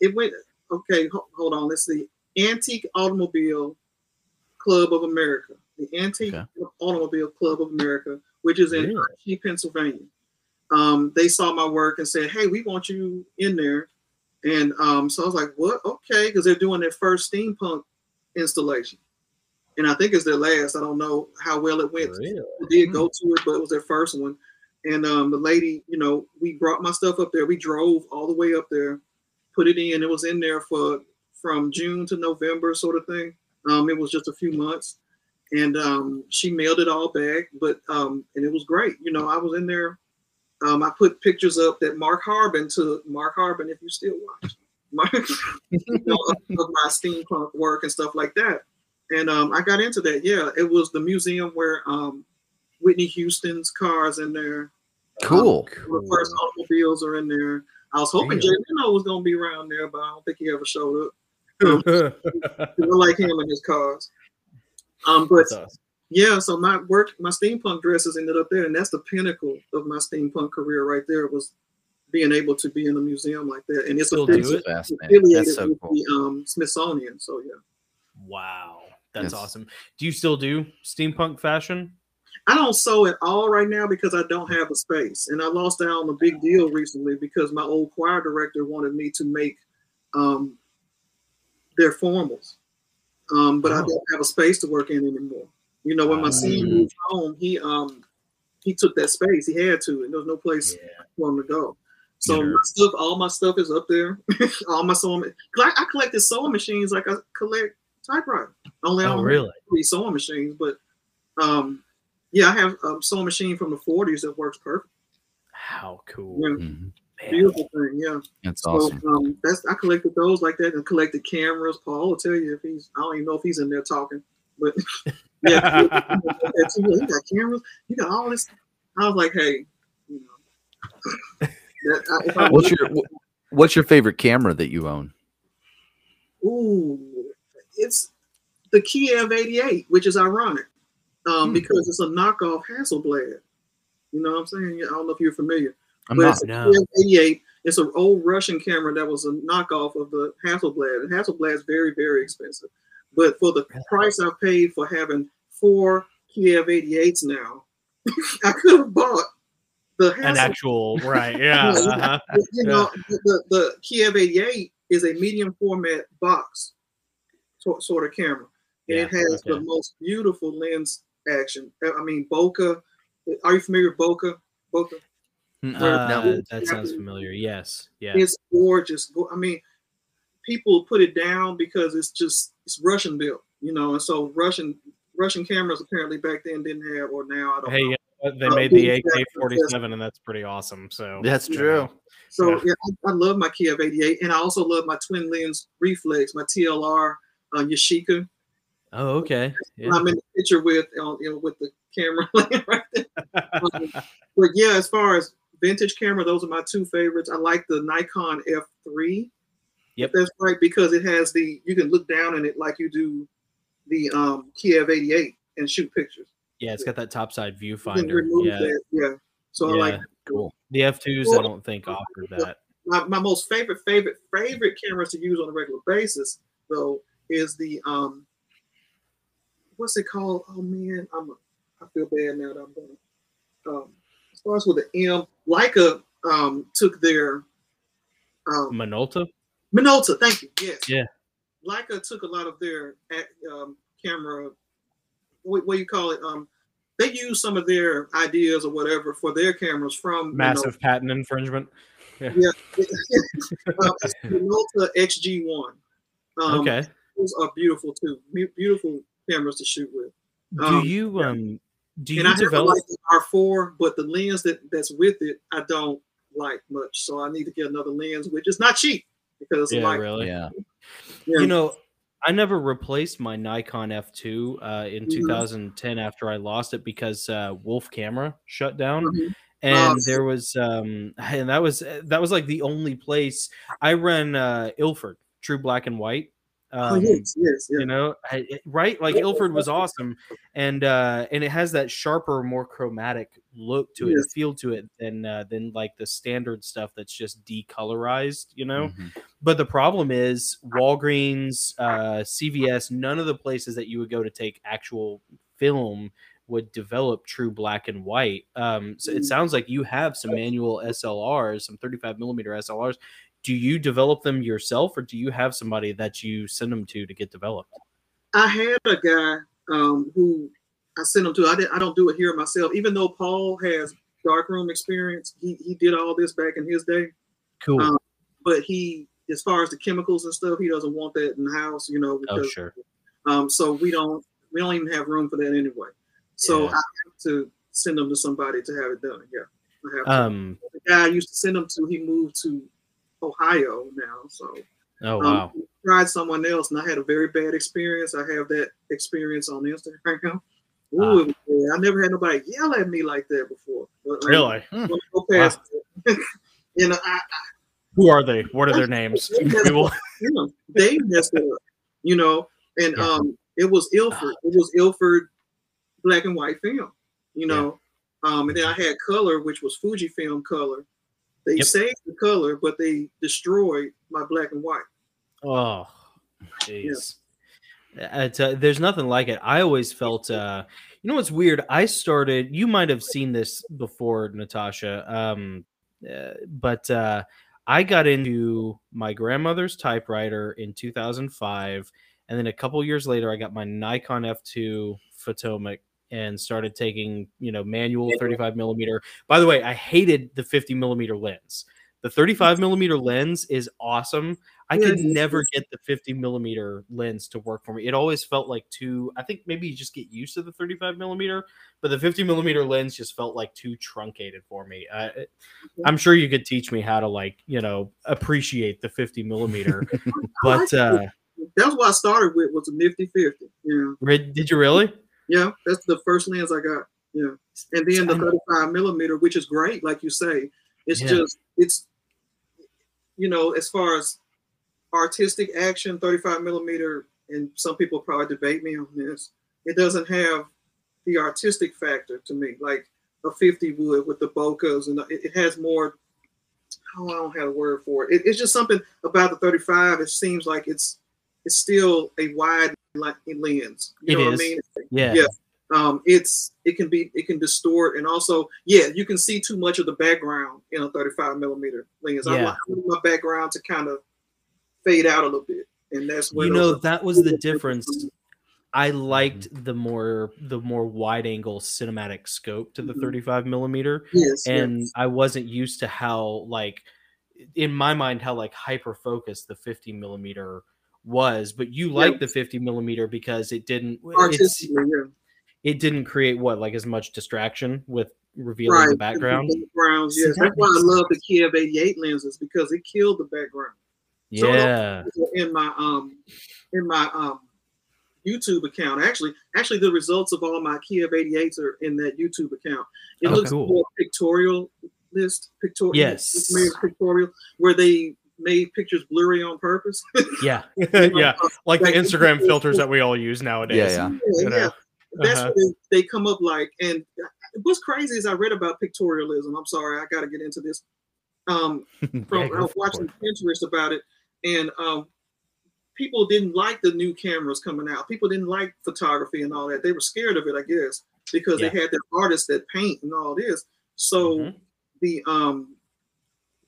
it went. Okay, ho- hold on. Let's see. Antique Automobile Club of America, the Antique Okay. Automobile Club of America, which is in Really? Pennsylvania. Um, they saw my work and said, "Hey, we want you in there." And um, so I was like, "What? Okay," because they're doing their first steampunk installation, and I think it's their last. I don't know how well it went Really? Did go to it, but it was their first one. And um, the lady, you know, we brought my stuff up there. We drove all the way up there, put it in. It was in there for from June to November, sort of thing. Um, it was just a few months, and um, she mailed it all back. But um, and it was great. You know, I was in there. Um, I put pictures up that Mark Harbin to Mark Harbin, if you still watch, Mark, you know, of, of my steampunk work and stuff like that. And um, I got into that. Yeah, it was the museum where um, Whitney Houston's cars in there. Cool. The first automobiles are in there. I was hoping Jay Leno was going to be around there, but I don't think he ever showed up. I like him and his cars. Um, but yeah, so my work, my steampunk dresses ended up there, and that's the pinnacle of my steampunk career right there. Was being able to be in a museum like that, and it's Still do affiliated, it? Fascinating. affiliated That's so with cool. the um, Smithsonian. So yeah, Wow. That's Yes. awesome. Do you still do steampunk fashion? I don't sew at all right now because I don't have a space, and I lost out on a big deal recently because my old choir director wanted me to make um, their formals, um, but I Oh. don't have a space to work in anymore. You know, when my son Mm. moved home, he um he took that space. He had to, and there was no place Yeah. for him to go. So Sure. my stuff, all my stuff is up there. all my sewing, I, I collected sewing machines like I collect typewriters. Only I Oh, don't really? these sewing machines, but um, yeah, I have a sewing machine from the 40s that works perfect. How cool. Yeah, Mhm. Man. beautiful thing. Yeah. That's So awesome. um, that's I collected those like that and collected cameras. Paul will tell you if he's I don't even know if he's in there talking, but yeah, that's- you got cameras, you got all this. I was like, hey, you know, that, I, I, What's your What's your favorite camera that you own? Ooh, it's the Kiev 88, which is ironic um, Hmm. because it's a knockoff Hasselblad. You know what I'm saying? I don't know if you're familiar. I'm but not. it's a No. Kiev 88. It's an old Russian camera that was a knockoff of the Hasselblad. And Hasselblad is very, very expensive. But for the price I paid for having four Kiev 88s now, I could have bought the An actual right, yeah. Uh-huh. you know, the, the Kiev 88 is a medium format box sort, of camera. And it Yeah, has the most beautiful lens action. I mean, Bokeh. Are you familiar with Bokeh? Bokeh. Mm, Uh, no. that sounds familiar. Yes. Yeah. It's gorgeous. I mean, people put it down because it's just it's Russian built, you know. And so Russian Russian cameras apparently back then didn't have, or now I don't Hey, know. you know what? they Uh, made the AK forty seven, and that's pretty awesome. So That's true. know. So yeah. yeah, I, I love my Kiev 88, and I also love my twin lens reflex, my TLR uh, Yashica. Oh, okay. Yeah. I'm in the picture with you know with the camera right there. Um, but yeah, as far as vintage camera, those are my two favorites. I like the Nikon F3. Yep. That's right because it has the you can look down in it like you do the um Kiev 88 and shoot pictures. yeah, it's got that topside You can viewfinder. Yeah. that. Yeah. So I like Yeah. Cool. The F twos, I don't think offered that. my, my most favorite favorite favorite cameras to use on a regular basis though is the um what's it called oh man i'm a, i feel bad now that i'm gonna um it starts with an m leica um took their um Minolta. minolta thank you yes Yeah. leica took a lot of their um camera what, what do you call it um they use some of their ideas or whatever for their cameras from Massive patent infringement. yeah, uh, Minolta XG1. Um, okay. those are beautiful too. Be- Beautiful cameras to shoot with. Do um, you um do and I you never develop liked the R4, but the lens that that's with it, I don't like much. So I need to get another lens, which is not cheap because yeah, like really? Yeah. yeah, You know, I never replaced my Nikon F2 uh, in Mhm. 2010 after I lost it because uh, Wolf Camera shut down. Mhm. And Oh. there was, um, and that was that was like the only place I ran uh, Ilford True Black and White. Oh Um, yes, yes, yeah. you know I, it- right like ilford was awesome and uh and it has that sharper more chromatic look to it Yes. feel to it than uh than like the standard stuff that's just decolorized you know Mhm. but the problem is walgreens uh cvs none of the places that you would go to take actual film would develop true black and white um so it Mm. sounds like you have some manual slrs some 35 millimeter slrs do you develop them yourself or do you have somebody that you send them to to get developed I had a guy um, who I sent him to. I did, I don't do it here myself, even though Paul has darkroom experience. He he did all this back in his day, cool Um, but he, as far as the chemicals and stuff, he doesn't want that in the house. You know, oh sure um, so we don't we don't even have room for that anyway. So Yeah. I have to send them to somebody to have it done. Yeah, I have to. um the guy I used to send them to, he moved to Ohio now. So oh um, tried someone else and I had a very bad experience. I have that experience on Instagram. Ooh, Ah. was bad. I never had nobody yell at me like that before. But, um, really when go past it, you know, I, who are they what are their names you know, they messed it up, you know, and Yeah. um, it was Ilford. It was Ilford black and white film, you know. Um, and then I had color, which was Fujifilm color. They Yep. saved the color, but they destroyed my black and white. oh jeez. Uh, it's, uh, there's nothing like it. I always felt uh you know what's weird? I started you might have seen this before natasha um uh, but uh i got into my grandmother's typewriter in 2005 and then a couple years later i got my nikon f2 photomic and started taking you know manual 35 millimeter. By the way i hated the 50 millimeter lens. The 35 millimeter lens is awesome. I could never get the 50 millimeter lens to work for me. It always felt like too i think maybe you just get used to the 35 millimeter but the 50 millimeter lens just felt like too truncated for me. Uh, i'm sure you could teach me how to like you know appreciate the 50 millimeter but uh That's what I started with was a nifty 50. Yeah. did you really Yeah, that's the first lens I got. Yeah. And then the 35 millimeter, which is great, like you say. It's Yeah. just it's you know, as far as artistic action, 35 millimeter, and some people probably debate me on this, it doesn't have the artistic factor to me, like a 50 would with the bokehs, and it, it has more. Oh, I don't have a word for it. it. It's just something about the 35. It seems like it's it's still a wide li- lens. You It know is. what I mean? yeah Yeah. um it's it can be it can distort and also yeah you can see too much of the background in a 35 millimeter lens i Yeah. want I want my background to kind of fade out a little bit and that's when you know that was the difference i liked the more the more wide angle cinematic scope to the Mhm. 35 millimeter yes and yes. i wasn't used to how like in my mind how like hyper focused the 50 millimeter was but you like the 50 millimeter because it didn't it's, yeah it didn't create what like as much distraction with revealing right the background backgrounds See, yes that that's why i makes love the kiev 88 lenses because it killed the background So yeah in my um in my um YouTube account. Actually, actually the results of all my Kiev 88s are in that YouTube account. It Oh, looks cool. more pictorial list, pictorial Yes. pictorial where they made pictures blurry on purpose. yeah yeah like the instagram filters that we all use nowadays Yeah, yeah. yeah, You know? yeah. That's Uh-huh. what they, they come up like. And what's crazy is I read about pictorialism. I'm sorry, I got to get into this. Um, from go I was watching it. Pinterest about it, and um, people didn't like the new cameras coming out. People didn't like photography and all that. They were scared of it, I guess, because Yeah. they had the artists that paint and all this. So Mhm. the um,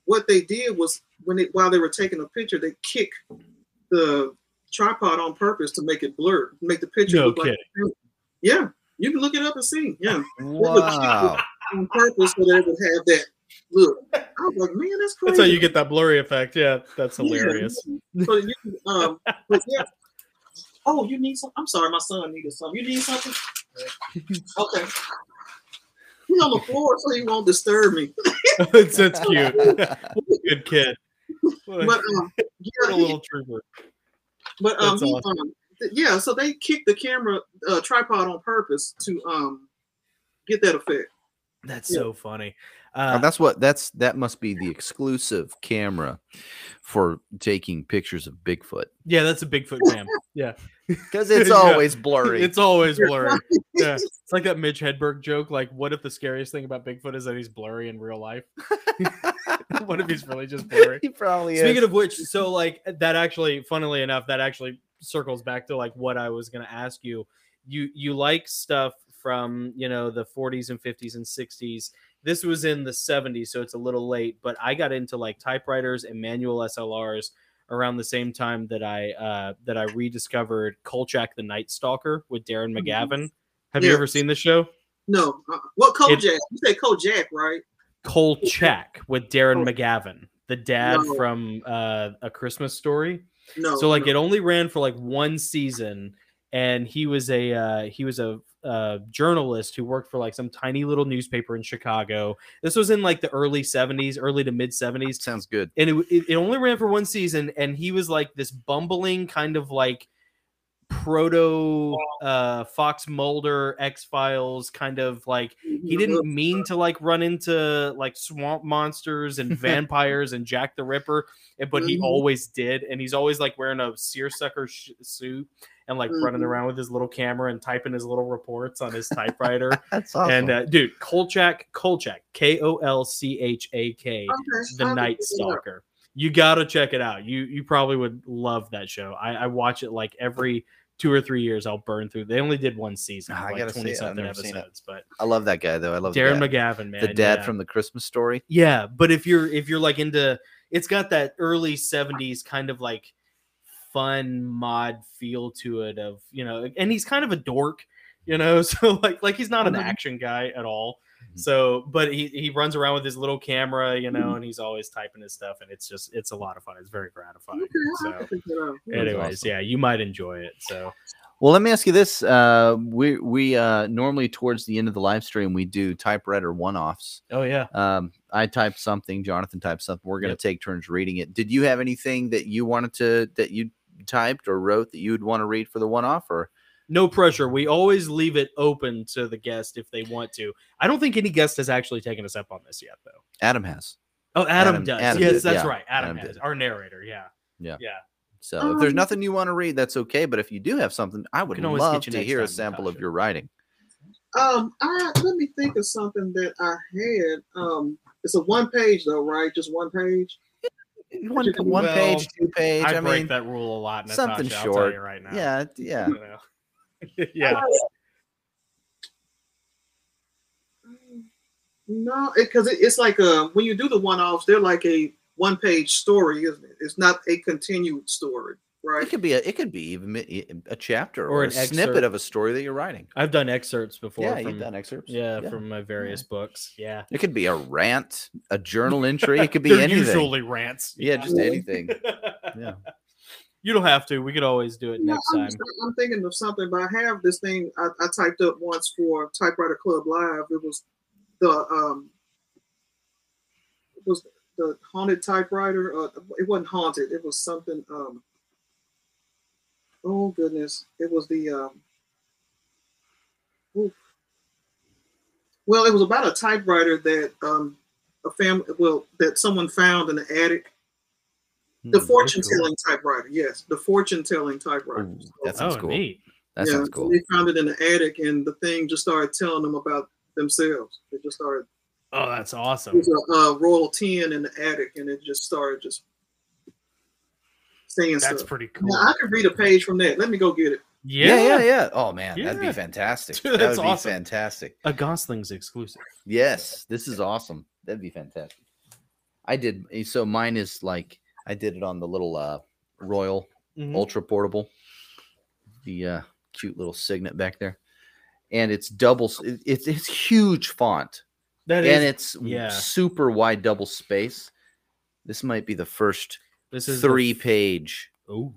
what they did was when it while they were taking a picture, they kick the tripod on purpose to make it blur, make the picture No look like yeah. You can look it up and see. Yeah, Wow. on purpose so they would have that look. I was like, man, that's crazy. That's how you get that blurry effect. Yeah, that's hilarious. yeah. So you, um, but yeah. Oh, you need some. I'm sorry, my son needed something. You need something? Okay. He's on the floor, so he won't disturb me. it's, that's cute. Good kid. What a, But um, what yeah, a little trooper. But um, he, awesome. um, th- yeah, so they kicked the camera uh, tripod on purpose to um get that effect. That's Yeah. so funny. Uh, Uh, that's what that's that must be the exclusive camera for taking pictures of Bigfoot yeah, that's a Bigfoot cam. Yeah, because it's Yeah. always blurry. it's always blurry. Yeah, it's like that Mitch Hedberg joke. Like, what if the scariest thing about Bigfoot is that he's blurry in real life? what if he's really just blurry? he probably Speaking is. Speaking of which, so like that actually, funnily enough, that actually circles back to like what I was going to ask you. You you like stuff from you know the 40s and 50s and 60s. This was in the 70s, so it's a little late. But I got into like typewriters and manual SLRs around the same time that I uh, that I rediscovered Kolchak the Night Stalker with Darren Mhm. McGavin. Have you ever seen this show? No, uh, what Kojak? you say Kojak, right? Kolchak with Darren McGavin, the dad No. from uh, A Christmas Story. No. so like no. it only ran for like one season and he was a uh, he was a uh, journalist who worked for like some tiny little newspaper in chicago this was in like the early 70s early to mid 70s Sounds good. and it, it only ran for one season and he was like this bumbling kind of like proto uh fox mulder x-files kind of like he didn't mean to like run into like swamp monsters and vampires and Jack the Ripper, eh, but he Mhm. always did. And he's always like wearing a seersucker sh- suit and like running Mhm. around with his little camera and typing his little reports on his typewriter. That's awesome. And uh, dude, Kolchak, Kolchak, K O L C H A K, the Night. Stalker. You gotta check it out. You you probably would love that show. I, I watch it like every two or three years. I'll burn through. They only did one season, Ah, I gotta twenty something never seen it. episodes. But I love that guy though. I love Darren McGavin, man, the dad yeah. from the Christmas story. Yeah, but if you're if you're like into it's got that early 70s kind of like fun mod feel to it of, you know, and he's kind of a dork, you know, so like like he's not an action guy at all. Mhm. So, but he he runs around with his little camera, you know, and he's always typing his stuff and it's just it's a lot of fun. It's very gratifying. Okay, I'll have So, to check it out. That's anyways, awesome. yeah, you might enjoy it. So, Well, let me ask you this: uh, we we uh, normally towards the end of the live stream we do typewriter one-offs. oh yeah. Um, I typed something, Jonathan typed something. We're going to Yep. take turns reading it. Did you have anything that you wanted to that you typed or wrote that you would want to read for the one-off? Or no pressure. We always leave it open to the guest if they want to. I don't think any guest has actually taken us up on this yet, though. Adam has. Oh, Adam, Adam- does. Adam yes, did, that's yeah. right. Adam, Adam has did. our narrator. Yeah, Yeah. yeah. So if there's Um, nothing you want to read, that's okay. But if you do have something, I would can always get love to hear a sample of your writing. Um, I let me think of something that I had. Um, it's a one page though, right? Just one page. One, one well, page, two page. I, I, break mean, that rule a lot. Natasha, something I'll tell short. you right now. yeah, yeah. You know. yeah. No, because it, it's like a when you do the one offs, they're like a one page story, isn't it? It's not a continued story, right? It could be a, it could be even a chapter Or or, an a snippet of a story that you're writing. I've done excerpts before. yeah, from, you've done excerpts. Yeah, from my various books. Yeah, It could be a rant, a journal entry. It could be They're anything. Usually rants. yeah, just anything. Yeah. You don't have to. We could always do it Yeah, next I'm, time. I'm thinking of something, but I have this thing I, I typed up once for Typewriter Club Live. It was the um, it was the haunted typewriter. Uh, it wasn't haunted. It was something. Um, oh goodness! It was the. Um, oof. Well, it was about a typewriter that um, a family, well, that someone found in the attic. The Hmm, fortune cool. telling typewriter, yes, the fortune telling typewriter. Ooh, that sounds oh, cool. neat. That yeah, sounds so cool. They found it in the attic, and the thing just started telling them about themselves. It just started. Oh, that's It awesome. was a uh, Royal Ten in the attic, and it just started just saying That's stuff. pretty cool. Now, I could read a page from that. Let me go get it. Yeah. yeah, yeah, Oh man, that'd be fantastic. Dude, that that's would be awesome. fantastic. A Gossling's exclusive. Yes, this is awesome. That'd be fantastic. I did eh, so mine is like I did it on the little uh Royal Mhm. Ultra Portable. The uh cute little signet back there. and it's double. It's it's huge font, That and is it's yeah. super wide double space. This might be the first this is three f- page. Oh.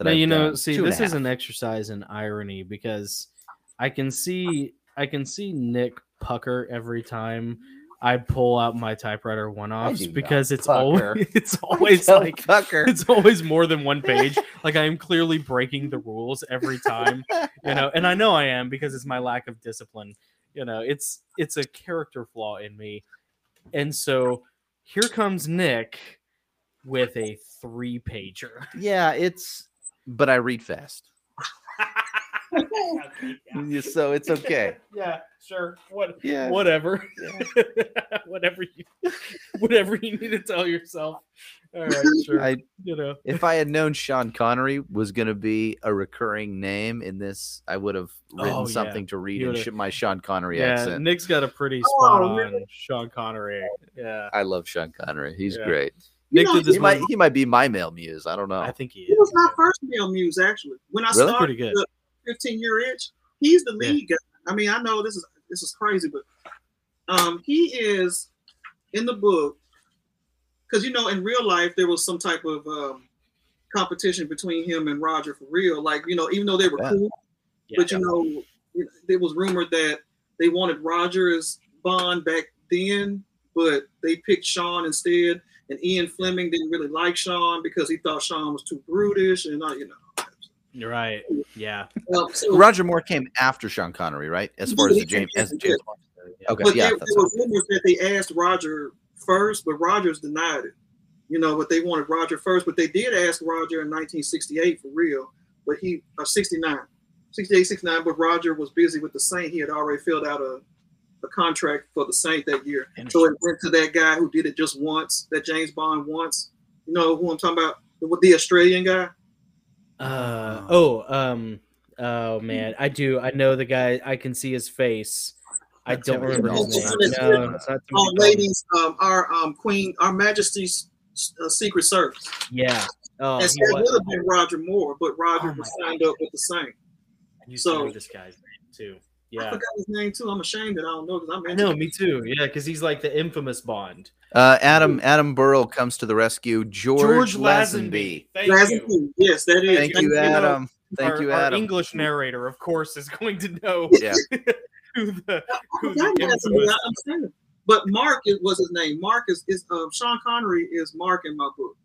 Now I've you know done. see Two this is half. an exercise in irony because i can see i can see nick pucker every time i pull out my typewriter one offs because it's pucker. always it's always like pucker. it's always more than one page like i am clearly breaking the rules every time you know and i know i am because it's my lack of discipline you know it's it's a character flaw in me and so here comes nick with a three pager yeah, it's. But I read fast, Yeah, so it's okay. yeah, sure. What? Yeah. Whatever. whatever you, whatever you need to tell yourself. All right, sure. I you know. if I had known Sean Connery was going to be a recurring name in this, I would have oh, written Oh, yeah. something to read in sh- my Sean Connery Yeah, accent. Nick's got a pretty Oh, spot on really? Sean Connery. Yeah, I love Sean Connery. He's Yeah. great. You Nick know, did this He might he might be my male muse. I don't know. I think he He is. was my first male muse actually. When I Really? started Pretty good. the 15 year itch, he's the Yeah. lead guy. I mean, I know this is this is crazy, but um, he is in the book because you know in real life there was some type of um, competition between him and Roger for real. Like you know, even though they were Yeah. cool, Yeah. but you know, it was rumored that they wanted Roger as Bond back then, but they picked Sean instead. And Ian Fleming didn't really like Sean because he thought Sean was too brutish, and uh, you know. You're right. Yeah. Well, so, Roger Moore came after Sean Connery, right? As far as the James as. James Bond. Okay, but yeah, there, that's there was rumors that they asked Roger first, but Rogers denied it. You know, but they wanted Roger first, but they did ask Roger in 1968 for real, but he uh, 69, 68, 69. But Roger was busy with the Saint. He had already filled out a, a contract for the Saint that year, so it went to that guy who did it just once, that James Bond once. You know who I'm talking about? The, the Australian guy. Uh oh. Um. Oh man, I do. I know the guy. I can see his face. I don't remember his name. No, Our ladies, um, our um, Queen, our Majesty's uh, Secret Service. Yeah. Oh, and so it would have been Roger Moore, but Roger Oh was signed up with the Saint. You so- this guy's name too. I forgot his name too. I'm ashamed that I don't know because I'm I know, me too. Yeah, because he's like the infamous Bond. Uh, Adam Adam Burrell comes to the rescue. George, George Lazenby. Thank you. Lazenby. Yes, that is. Thank you, know, Adam. Thank our, you, our English narrator, of course, is going to know Yeah. who the I who forgot the infamous. I understand. But Mark is, was his name. Mark is, is um, Sean Connery is Mark in my book.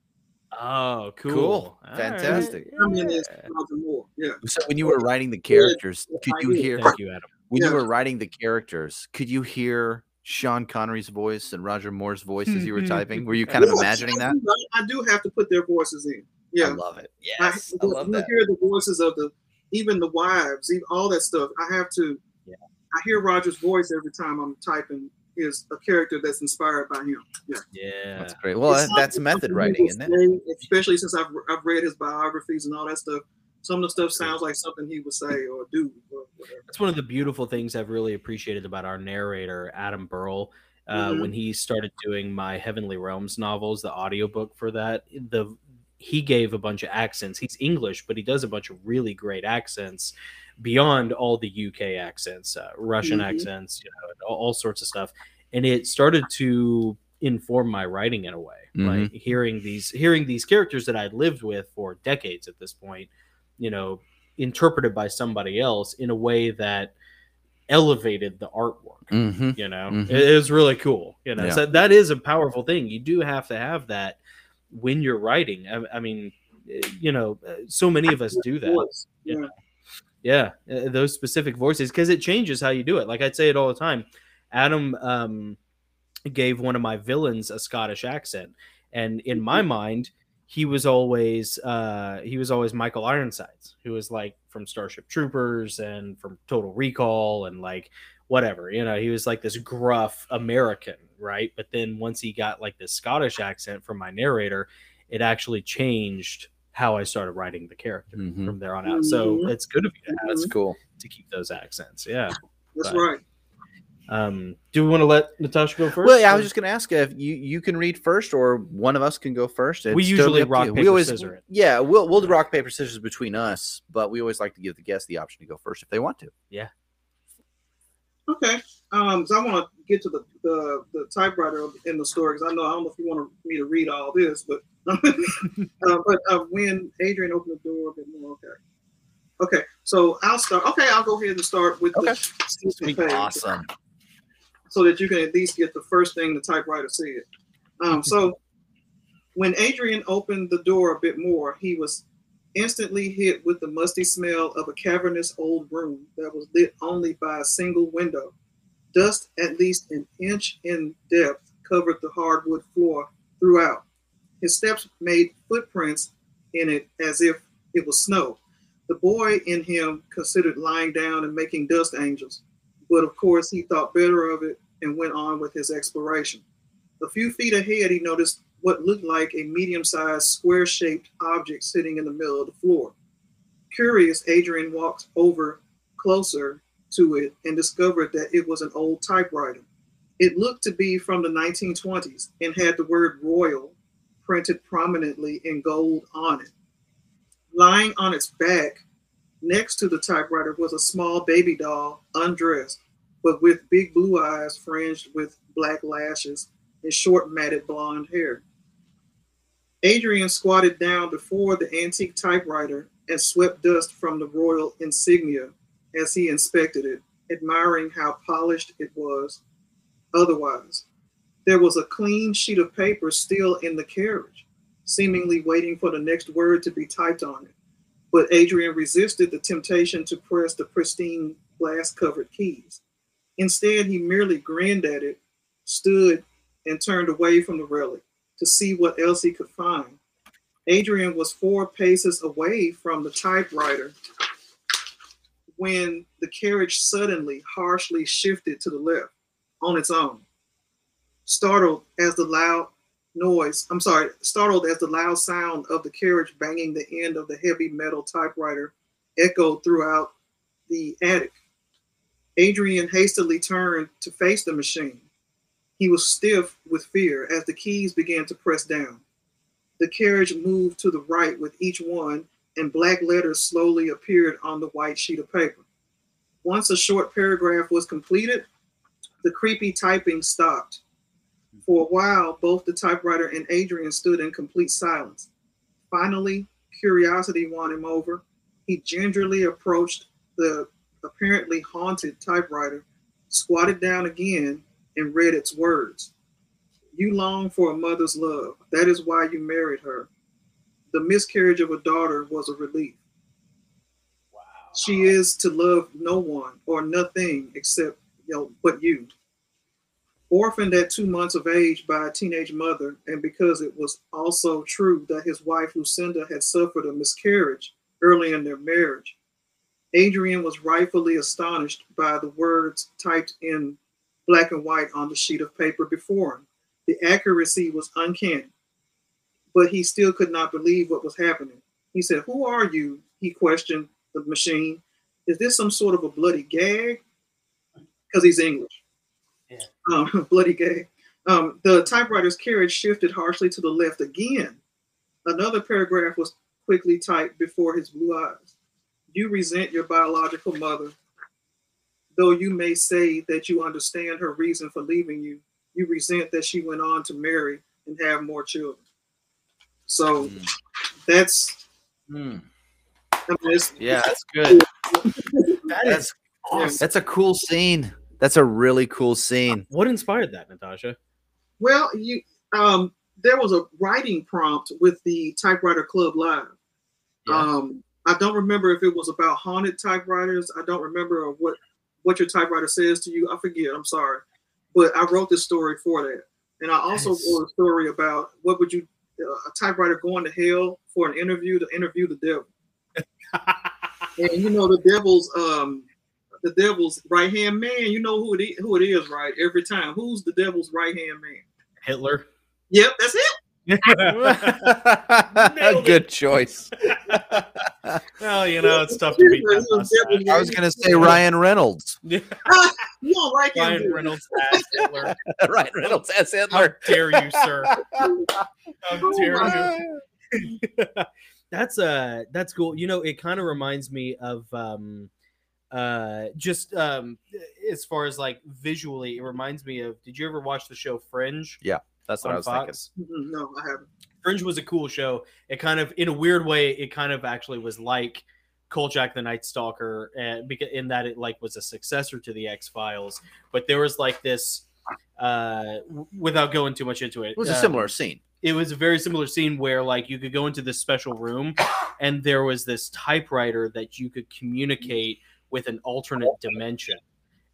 Oh, cool. Cool. Fantastic. I mean, it's Yeah. Roger Moore. Yeah. So when you were writing the characters, could you hear Thank you, Adam. When you were writing the characters, could you hear Sean Connery's voice and Roger Moore's voice as hmm, you were hmm. typing? Were you kind of Yes, imagining that? I, I do have to put their voices in. Yeah, I Yeah. love it. I, Yes, I love you that. hear the voices of the even the wives, even all that stuff. I have to. Yeah. I hear Roger's voice every time I'm typing is a character that's inspired by him. Yeah. Yeah. That's great. Well, It's that's method writing, isn't it? Especially since I've I've read his biographies and all that stuff. Some of the stuff sounds like something he would say or do. Or. That's one of the beautiful things I've really appreciated about our narrator, Adam Burrell. Uh, Mhm. When he started doing my Heavenly Realms novels, the audiobook for that, the he gave a bunch of accents. He's English, but he does a bunch of really great accents beyond all the UK accents, uh, Russian Mhm. accents, you know, all, all sorts of stuff. And it started to inform my writing in a way. Like hearing these hearing these characters that I'd lived with for decades at this point, you know, interpreted by somebody else in a way that elevated the artwork Mm-hmm. you know Mhm. it, it was really cool you know Yeah. so that is a powerful thing you do have to have that when you're writing i, I mean eh, you know uh, so many of us do that Voice. Yeah. Yeah. yeah uh, those specific voices because it changes how you do it like i'd say it all the time adam um gave one of my villains a scottish accent and in my mind he was always uh he was always michael ironsides who was like from starship troopers and from total recall and like whatever you know he was like this gruff american right but then once he got like this scottish accent from my narrator it actually changed how i started writing the character Mhm. from there on out so Mhm. it's good of you to have That's cool. to keep those accents yeah That's But- right. Um do we want to let natasha go first Well, yeah, I was just going to ask if you you can read first, or one of us can go first. We usually totally rock, you. paper, we always, scissor it. Yeah, we'll we'll do rock paper scissors between us, but we always like to give the guest the option to go first if they want to. Yeah. Okay. Um, so I want to get to the, the the typewriter in the story because I know I don't know if you want me to read all this, but uh, but uh, when Adrian opened the door a bit more, okay. Okay, so I'll start. Okay, I'll go ahead and start with Okay. the Sweet. Awesome. So that you can at least get the first thing the typewriter said. Um, so when Adrian opened the door a bit more, he was instantly hit with the musty smell of a cavernous old room that was lit only by a single window. Dust at least an inch in depth covered the hardwood floor throughout. His steps made footprints in it as if it was snow. The boy in him considered lying down and making dust angels, but of course he thought better of it and went on with his exploration. A few feet ahead, he noticed what looked like a medium sized square shaped object sitting in the middle of the floor. Curious, Adrian walked over closer to it and discovered that it was an old typewriter. It looked to be from the 1920s and had the word royal printed prominently in gold on it. Lying on its back next to the typewriter was a small baby doll, undressed, but with big blue eyes fringed with black lashes and short matted blonde hair. Adrian squatted down before the antique typewriter and swept dust from the royal insignia as he inspected it, admiring how polished it was otherwise. There was a clean sheet of paper still in the carriage, seemingly waiting for the next word to be typed on it. But Adrian resisted the temptation to press the pristine glass covered keys. Instead, he merely grinned at it, stood, and turned away from the relic to see what else he could find. Adrian was four paces away from the typewriter when the carriage suddenly harshly shifted to the left on its own. Startled as the loud noise, I'm sorry, startled as the loud sound of the carriage banging the end of the heavy metal typewriter echoed throughout the attic. Adrian hastily turned to face the machine. He was stiff with fear as the keys began to press down. The carriage moved to the right with each one, and black letters slowly appeared on the white sheet of paper. Once a short paragraph was completed, the creepy typing stopped. For a while, both the typewriter and Adrian stood in complete silence. Finally, curiosity won him over. He gingerly approached the apparently haunted typewriter, squatted down again, and read its words. You long for a mother's love. That is why you married her. The miscarriage of a daughter was a relief. She is to love no one or nothing except you know, but you. Orphaned at two months of age by a teenage mother, and because it was also true that his wife Lucinda had suffered a miscarriage early in their marriage, Adrian was rightfully astonished by the words typed in black and white on the sheet of paper before him. The accuracy was uncanny, but he still could not believe what was happening. He said, Who are you? He questioned the machine. Is this some sort of a bloody gag? Because he's English. Yeah. Um, bloody gay. Um, the typewriter's carriage shifted harshly to the left again. Another paragraph was quickly typed before his blue eyes. You resent your biological mother. Though you may say that you understand her reason for leaving you, you resent that she went on to marry and have more children. So Mm. that's, Mm. I mean, Yeah, that's good. That is That's awesome. that's a cool scene. That's a really cool scene. What inspired that, Natasha? Well, you um, there was a writing prompt with the Typewriter Club Live. Yeah. Um, I don't remember if it was about haunted typewriters. I don't remember what what your typewriter says to you. I forget. I'm sorry, but I wrote this story for that, and I also Nice. wrote a story about what would you uh, a typewriter going to hell for an interview to interview the devil. And you know the devil's um the devil's right hand man. You know who it is, who it is, right? Every time, who's the devil's right hand man? Hitler. Yep, that's it. Nailed it. good choice. well, you know, it's tough to beat that. I was gonna say Ryan Reynolds. You don't like him. Ryan do you? Reynolds as Hitler. Ryan Reynolds as How Hitler. dare you, sir? How Oh dare you? that's uh that's cool. You know, it kind of reminds me of um uh just um as far as like visually, it reminds me of. Did you ever watch the show Fringe? Yeah that's what I was Fox? Mhm, No, I haven't. Fringe was a cool show. It kind of, in a weird way, it kind of actually was like Kolchak the Night Stalker, and because in that it like was a successor to the X Files. But there was like this, uh, w- without going too much into it, It was a um, similar scene. it was a very similar scene where like you could go into this special room and there was this typewriter that you could communicate with an alternate dimension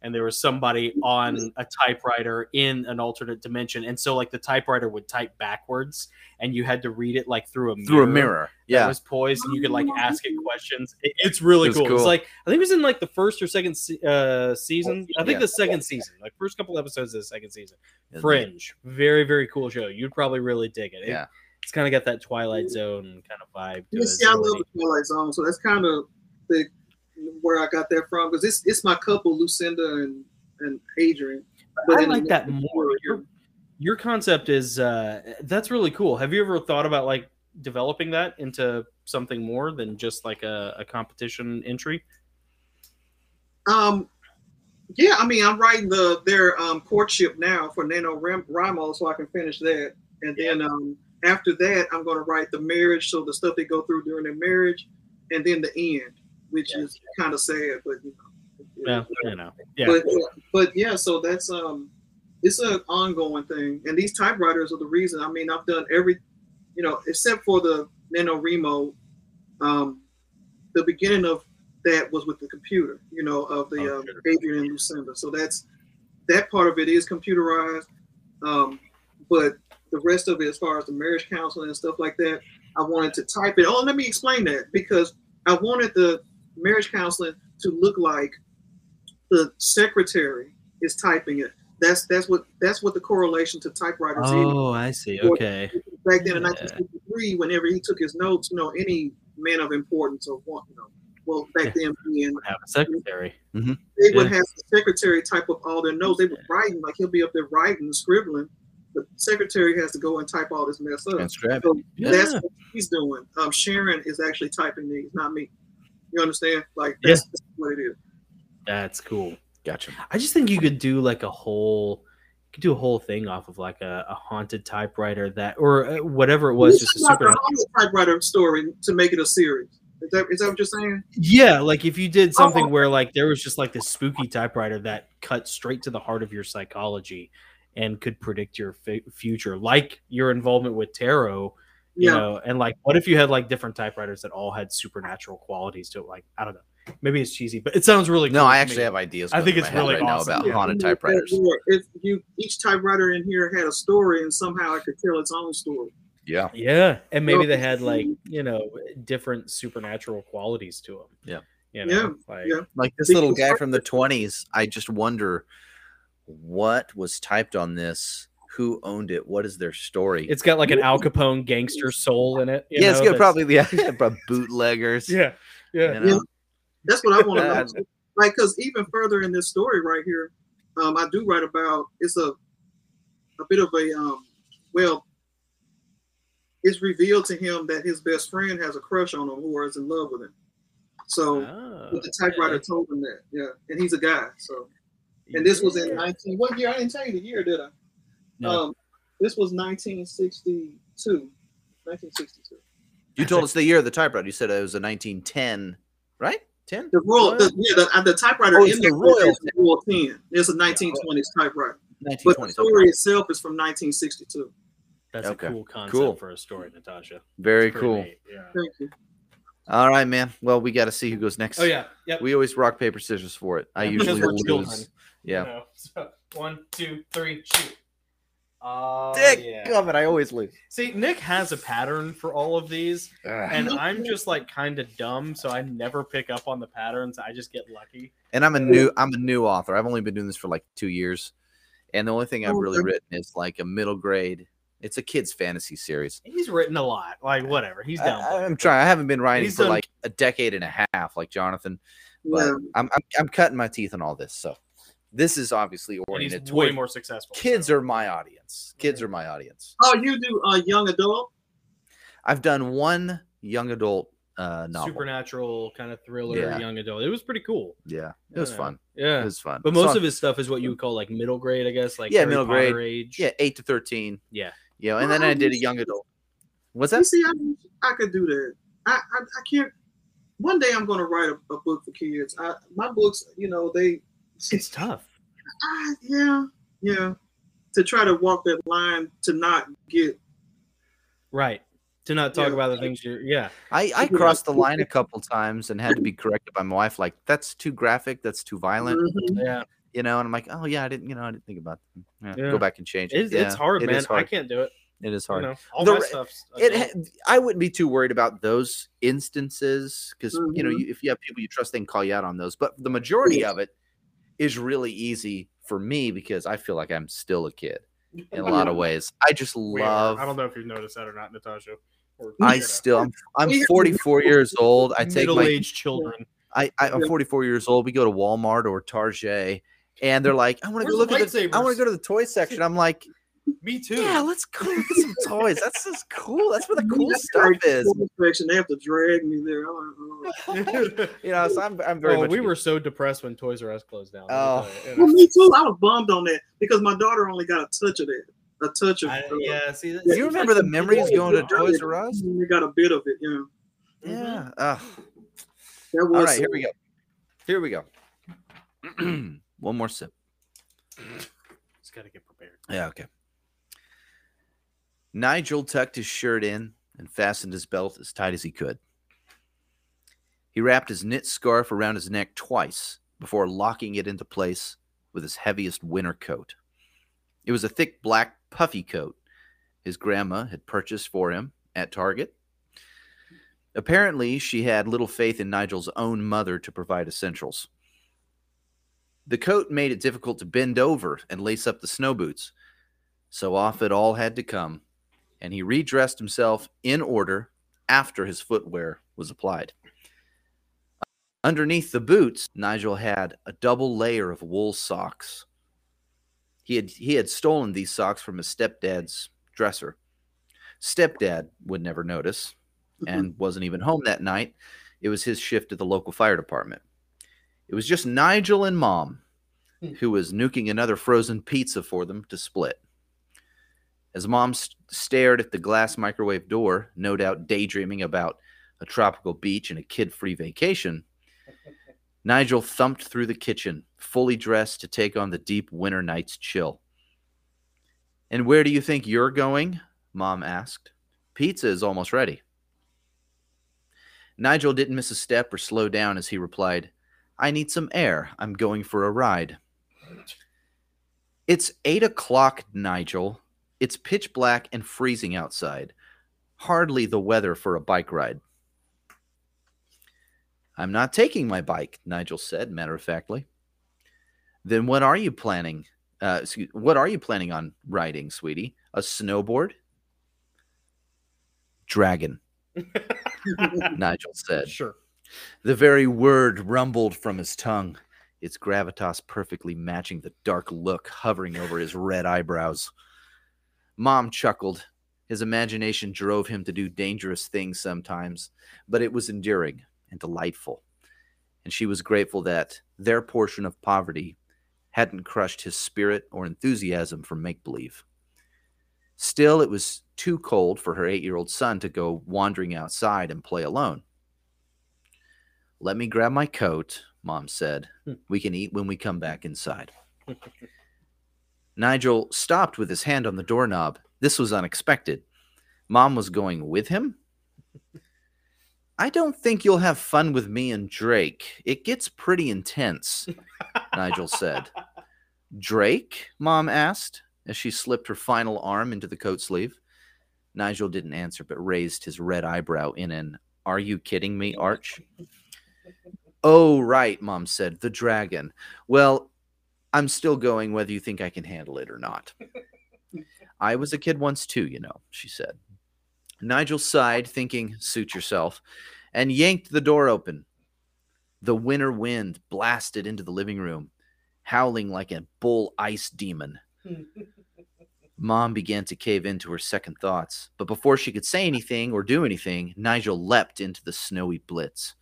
and there was somebody on a typewriter in an alternate dimension and so like the typewriter would type backwards and you had to read it like through a mirror Through a mirror. that Yeah. was poised and you could like ask it questions It- it's really It was cool. it's like i think it was in like the first or second se- uh season i think Yeah. the second season like first couple episodes of the second season Fringe, very very cool show. You'd probably really dig it. It- Yeah. it's kind of got that Twilight Zone kind of vibe to You it. see, I love the Twilight Zone, so that's kind of the where I got that from because it's it's my couple, Lucinda and and Adrian. I like the- that more. Your, your concept is uh, that's really cool. Have you ever thought about like developing that into something more than just like a, a competition entry? Um, yeah, I mean, I'm writing the their um, courtship now for Nano Ram- Ramo, so I can finish that, and then um, after that, I'm going to write the marriage, so the stuff they go through during their marriage, and then the end, which Yeah. is kind of sad, but you know. Yeah, you know. Yeah. But but yeah, so that's um, it's an ongoing thing, and these typewriters are the reason. I mean, I've done every, you know, except for the NaNoWriMo, um, the beginning of that was with the computer, you know, of the Oh, um, sure. Adrian and Lucinda. So that's that part of it is computerized, um, but the rest of it, as far as the marriage counseling and stuff like that, I wanted to type it. Oh, let me explain that because I wanted the marriage counseling to look like the secretary is typing it. That's that's what that's what the correlation to typewriters is Oh, I see. Okay. back then in Yeah. 1963, whenever he took his notes, you know, any man of importance or one, you know, well, back then being, Have a secretary. they would have the secretary type up all their notes. They were writing, like he'll be up there writing, scribbling. The secretary has to go and type all this mess up. So that's what he's doing. Um, Sharon is actually typing these, not me. You understand? Like Yeah. that's, that's what it is. That's cool. Gotcha. I just think you could do like a whole, you could do a whole thing off of like a, a haunted typewriter that, or uh, whatever it was, This just a is not super. the whole typewriter story to make it a series. Is that is that what you're saying? Yeah, like if you did something Oh. where like there was just like this spooky typewriter that cut straight to the heart of your psychology and could predict your f- future, like your involvement with tarot, you Yeah. know, and like what if you had like different typewriters that all had supernatural qualities to it? Like I don't know, maybe it's cheesy, but it sounds really. No, I actually me. have ideas. I think it's really right now awesome. about Yeah. haunted Yeah, typewriters. If you each typewriter in here had a story and somehow it could tell its own story. Yeah. Yeah, and maybe No, they had like you know different supernatural qualities to them. Yeah. you know, like yeah. Like this Because- little guy from the 20s, I just wonder what was typed on this, who owned it, what is their story? it's got like an Al Capone gangster soul in it. you yeah, it's know, gonna that's- probably yeah, probably bootleggers. Yeah, yeah. you know? That's what I want to know. Like, because even further in this story right here, um, I do write about it's a a bit of a um, well, it's revealed to him that his best friend has a crush on him who is in love with him. So Oh, the typewriter okay. told him that, yeah, and he's a guy. So and this was in 19. What year? I didn't tell you the year, did I? No. Um, this was 1962. 1962. You told us the year of the typewriter. You said it was a 1910, right? 10? The royal, the, yeah, the, uh, the typewriter Oh, in the the Royal royal, royal 10. It's a 1920s typewriter, but the story Okay. itself is from 1962. That's Okay. a cool concept Cool. for a story, Natasha. Very cool. neat, Yeah. Thank you. All right, man. Well, we got to see who goes next. Oh yeah. Yep. We always rock paper scissors for it. I Yeah, usually because lose. children. Yeah. You know, so one, two, three, shoot. Oh Dick, yeah. God, but I always lose. See, Nick has a pattern for all of these, and Mhm. I'm just like kind of dumb, so I never pick up on the patterns. I just get lucky. and I'm a new I'm a new author. I've only been doing this for like two years, and the only thing I've Oh, really written is like a middle grade. It's a kids fantasy series. He's written a lot. Like whatever. He's down. I, am trying. I haven't been writing He's for done- like a decade and a half, like Jonathan. But Yeah. I'm, I'm I'm cutting my teeth on all this. So this is obviously and oriented he's way more successful. kids so. are my audience. Kids are my audience. Oh, you do uh, young adult? I've done one young adult uh, novel. supernatural kind of thriller, Yeah. young adult. It was pretty cool. Yeah, it was Yeah. fun. Yeah. It was fun. But most So- of his stuff is what you would call like middle grade, I guess. Like Yeah, Harry middle Potter grade. age. yeah, eight to thirteen. Yeah. You know, and Well, then I I did a young adult. What's You that? see, I, I could do that. I, I, I can't. One day I'm going to write a, a book for kids. I, my books, you know, they, It's tough. I, yeah, yeah. To try to walk that line to not get, Right. To not talk Yeah. about the things you're yeah. I, I crossed the line a couple times and had to be corrected by my wife. Like, that's too graphic. That's too violent. Mhm. Yeah. You know, and I'm like, oh yeah, I didn't. You know, I didn't think about. That. Yeah, Yeah. Go back and change it. It's, it's hard, it man. hard. I can't do it. It is You hard. know, all The my re- stuff's it I wouldn't be too worried about those instances because you know Mhm. you, if you have people you trust, they can call you out on those. But the majority of it is really easy for me because I feel like I'm still a kid in a lot of ways. I just love. I don't know if you've noticed that or not, Natasha. Or I still I'm, I'm 44 years old. I take my middle-aged children. I, I I'm 44 years old. We go to Walmart or Target, and they're like, I want to go look at the I want to go to the toy section. I'm like, Me too. yeah, let's go look at some toys. That's just cool. That's where the cool That's stuff is. full section. They have to drag me there. I'm like. You know, so I'm I'm very oh, much. we a- were so depressed when Toys R Us closed down. me Oh. tell. Well, me too. I was bummed on that because my daughter only got a touch of that. A touch of. I, uh, yeah, see, that's, Do you remember the memories going to Toys. R Us? We got a bit of it. Yeah. Yeah. Ugh. That was. All right, here we go. Here we go. One more sip. Just got to get prepared. Yeah, okay. Nigel tucked his shirt in and fastened his belt as tight as he could. He wrapped his knit scarf around his neck twice before locking it into place with his heaviest winter coat. It was a thick black puffy coat his grandma had purchased for him at Target. Apparently, she had little faith in Nigel's own mother to provide essentials. The coat made it difficult to bend over and lace up the snow boots, so off it all had to come, and he redressed himself in order after his footwear was applied. Underneath the boots, Nigel had a double layer of wool socks. He had he had stolen these socks from his stepdad's dresser. Stepdad would never notice and wasn't even home that night. It was his shift at the local fire department. It was just Nigel and mom hmm. who was nuking another frozen pizza for them to split. As mom st- stared at the glass microwave door, no doubt daydreaming about a tropical beach and a kid free vacation, Nigel thumped through the kitchen, fully dressed to take on the deep winter night's chill. And where do you think you're going? Mom asked. Pizza is almost ready. Nigel didn't miss a step or slow down as he replied, I need some air. I'm going for a ride. It's eight o'clock, Nigel. It's pitch black and freezing outside. Hardly the weather for a bike ride. I'm not taking my bike, Nigel said matter of factly. Then what are you planning? Uh, excuse, what are you planning on riding, sweetie? A snowboard? Dragon, Nigel said. Sure. The very word rumbled from his tongue, its gravitas perfectly matching the dark look hovering over his red eyebrows. Mom chuckled. His imagination drove him to do dangerous things sometimes, but it was enduring and delightful. And she was grateful that their portion of poverty hadn't crushed his spirit or enthusiasm for make believe. Still, it was too cold for her eight year old son to go wandering outside and play alone. Let me grab my coat, Mom said. Hmm. We can eat when we come back inside. Nigel stopped with his hand on the doorknob. This was unexpected. Mom was going with him? I don't think you'll have fun with me and Drake. It gets pretty intense, Nigel said. Drake? Mom asked as she slipped her final arm into the coat sleeve. Nigel didn't answer, but raised his red eyebrow in an Are you kidding me arch? Oh, right, Mom said. The dragon. Well, I'm still going whether you think I can handle it or not. I was a kid once too, you know, she said. Nigel sighed, thinking, suit yourself, and yanked the door open. The winter wind blasted into the living room, howling like a bull ice demon. Mom began to cave into her second thoughts, but before she could say anything or do anything, Nigel leapt into the snowy blitz.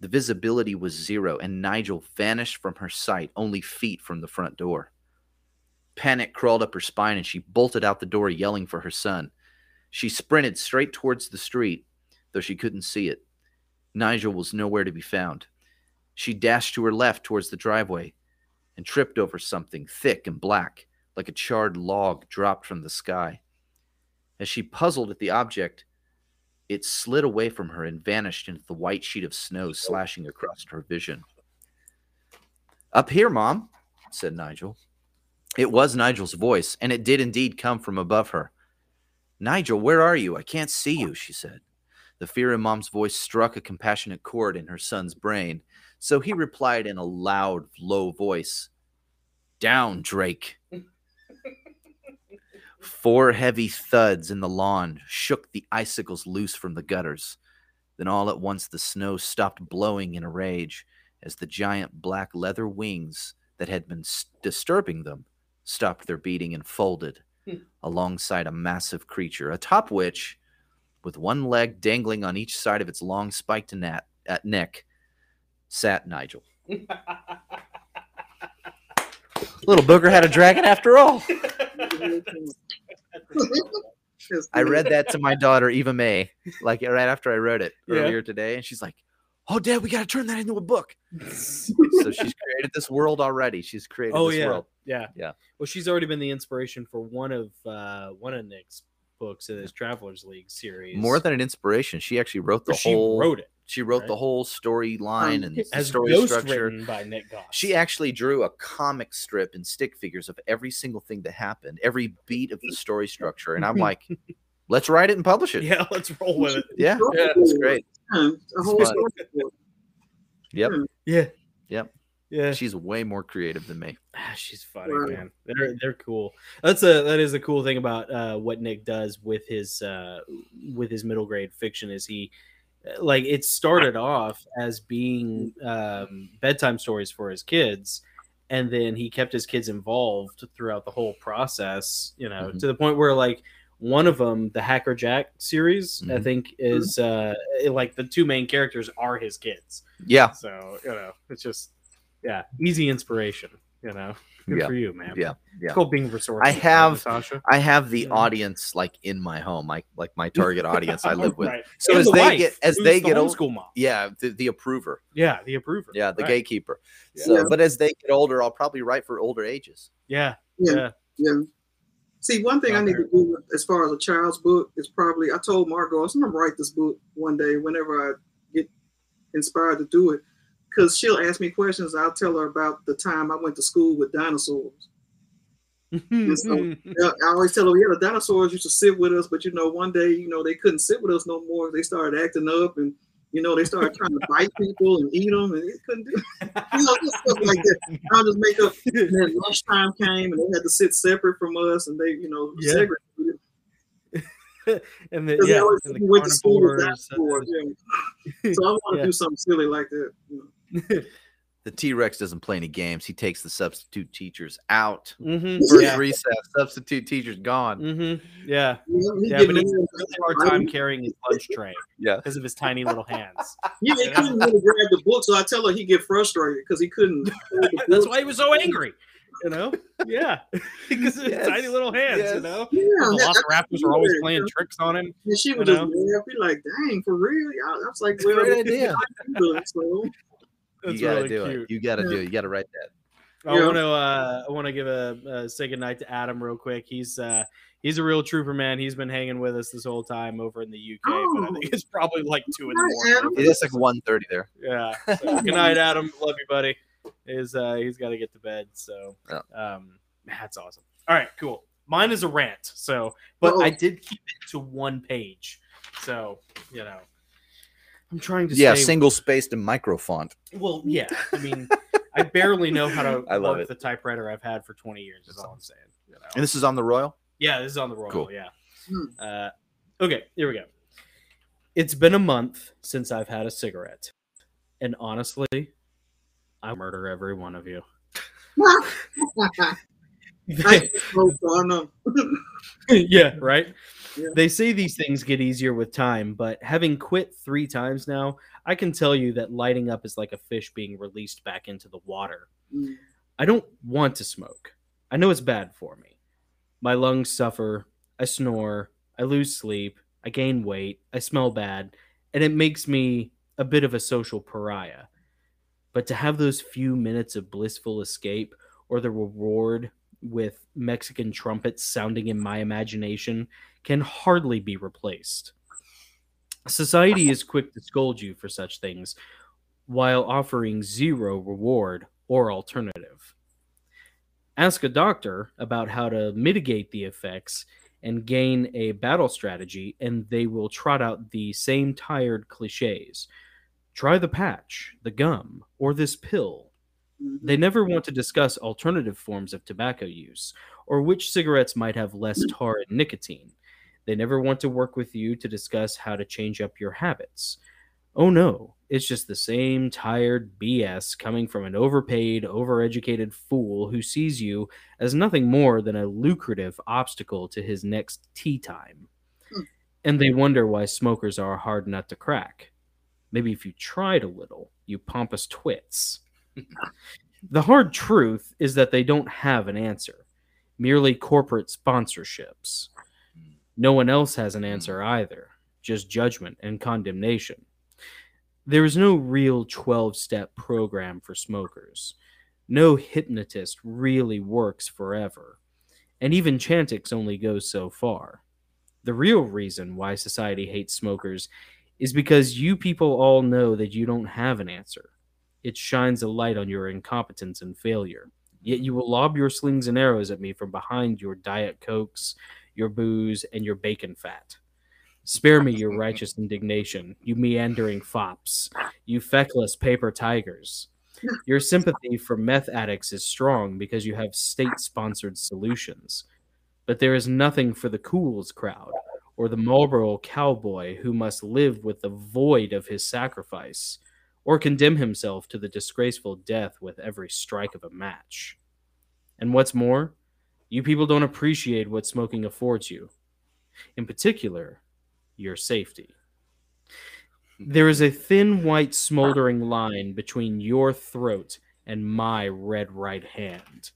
The visibility was zero, and Nigel vanished from her sight only feet from the front door. Panic crawled up her spine, and she bolted out the door, yelling for her son. She sprinted straight towards the street, though she couldn't see it. Nigel was nowhere to be found. She dashed to her left towards the driveway and tripped over something thick and black, like a charred log dropped from the sky. As she puzzled at the object, it slid away from her and vanished into the white sheet of snow slashing across her vision. Up here, Mom, said Nigel. It was Nigel's voice, and it did indeed come from above her. Nigel, where are you? I can't see you, she said. The fear in Mom's voice struck a compassionate chord in her son's brain, so he replied in a loud, low voice Down, Drake. Four heavy thuds in the lawn shook the icicles loose from the gutters. Then all at once the snow stopped blowing in a rage as the giant black leather wings that had been s- disturbing them stopped their beating and folded Hmm. alongside a massive creature, atop which, with one leg dangling on each side of its long spiked nat- at neck, sat Nigel. Little booger had a dragon after all. I read that to my daughter Eva May, like right after I wrote it Yeah. earlier today, and she's like, "Oh, Dad, we got to turn that into a book." so she's created this world already. She's created oh this yeah, world. yeah, Yeah. Well, she's already been the inspiration for one of uh, one of Nick's books in his Travelers League series. More than an inspiration, she actually wrote the But she whole. wrote it She wrote the whole storyline and the as story ghost structure. by Nick Goss. She actually drew a comic strip and stick figures of every single thing that happened, every beat of the story structure, and I'm like, "Let's write it and publish it." yeah, let's roll with it. yeah, Yeah. it's great. A whole story. Yep. Yeah, Yep. yeah. She's way more creative than me. Ah, She's funny, Right. man. They're they're cool. That's a that is a cool thing about uh, what Nick does with his uh, with his middle grade fiction. Is he like it started off as being um, bedtime stories for his kids, and then he kept his kids involved throughout the whole process. You know, Mhm. to the point where like one of them, the Hacker Jack series, I Mhm. think is uh, like the two main characters are his kids. Yeah, So you know, it's just yeah, easy inspiration. You know, good Yeah. for you, man. yeah, It's yeah. called being resourceful. I right, have- Natasha. I have the Yeah. audience like in my home, like like my target audience I live with. Right. So And as the they wife, get as they the get old, homeschool mom. yeah, the, the approver, Yeah, the approver. yeah, the Right. gatekeeper. So, Yeah. but as they get older, I'll probably write for older ages. Yeah, Yeah. yeah. Yeah. See, one thing I need to do as far as a child's book is probably I told Margot I'm gonna write this book one day whenever I get inspired to do it, because she'll ask me questions. I'll tell her about the time I went to school with dinosaurs. Mm-hmm. so- I always tell her, yeah, the dinosaurs used to sit with us, but you know, one day, you know, they couldn't sit with us no more. They started acting up, and you know, they started trying to bite people and eat them, and they couldn't do, you know, just stuff like that. I'll just make up. And then lunchtime came, and they had to sit separate from us, and they, you know, Yeah. segregated. and the yeah, and the went to school with dinosaurs. Yeah. So I want to Yeah. do something silly like that. you know. The T Rex doesn't play any games. He takes the substitute teachers out. Mhm, First yeah. recess, substitute teacher's gone. Mhm, yeah, You know, yeah, but it's a hard time carrying his lunch tray Yeah. because of his tiny little hands. Yeah, he couldn't really grab the book, so I tell her he get frustrated because he couldn't. That's why he was so angry. You know? Yeah, because of his Yes, tiny little hands. yes. You know, Yeah, the that- Velociraptors were always playing you tricks on him. And she would just know? laugh, be like, "Dang, for real?" Y'all, I was like, a "Well, great idea. so That's you gotta really do cute. it. You gotta do it. You gotta write that. I Yeah. want to uh, I want to give a, uh say goodnight to Adam real quick. He's uh, he's a real trooper, man. He's been hanging with us this whole time over in the UK, but I Oh. think it's probably like two in the morning. It is like 1.30 there. Yeah. So, good night, Adam. Love you, buddy. Is uh, he's got to get to bed. So Yeah. um, that's awesome. All right, cool. Mine is a rant. So, but Uh-oh. I did keep it to one page. So you know, I'm trying to Yeah, stay single spaced and micro font. Well, yeah. I mean, I barely know how to I love work it. the typewriter I've had for 20 years. Is all I'm saying. You know? And this is on the Royal. Yeah, this is on the Royal. Cool. Yeah. Hmm. Uh, okay, here we go. It's been a month since I've had a cigarette, and honestly, I murder every one of you. I smoke, so I know. yeah, right. Yeah. They say these things get easier with time, but having quit three times now, I can tell you that lighting up is like a fish being released back into the water. Mm. I don't want to smoke. I know it's bad for me. My lungs suffer. I snore. I lose sleep. I gain weight. I smell bad. And it makes me a bit of a social pariah. But to have those few minutes of blissful escape or the reward with Mexican trumpets sounding in my imagination can hardly be replaced. Society is quick to scold you for such things while offering zero reward or alternative. Ask a doctor about how to mitigate the effects and gain a battle strategy, and they will trot out the same tired cliches. Try the patch, the gum, or this pill. They never want to discuss alternative forms of tobacco use or which cigarettes might have less tar and nicotine. They never want to work with you to discuss how to change up your habits. Oh no, it's just the same tired BS coming from an overpaid, overeducated fool who sees you as nothing more than a lucrative obstacle to his next tea time. Hmm. And they wonder why smokers are a hard nut to crack. Maybe if you tried a little, you pompous twits. The hard truth is that they don't have an answer, merely corporate sponsorships. No one else has an answer hmm. either, just judgment and condemnation. There is no real 12 step program for smokers. No hypnotist really works forever. And even Chantix only goes so far. The real reason why society hates smokers is because you people all know that you don't have an answer. It shines a light on your incompetence and failure. Yet you will lob your slings and arrows at me from behind your Diet Cokes, your booze, and your bacon fat. Spare me your righteous indignation, you meandering fops, you feckless paper tigers. Your sympathy for meth addicts is strong because you have state sponsored solutions. But there is nothing for the Kools crowd or the Marlboro cowboy who must live with the void of his sacrifice or condemn himself to the disgraceful death with every strike of a match. And what's more, you people don't appreciate what smoking affords you. In particular, your safety. There is a thin white smoldering line between your throat and my red right hand.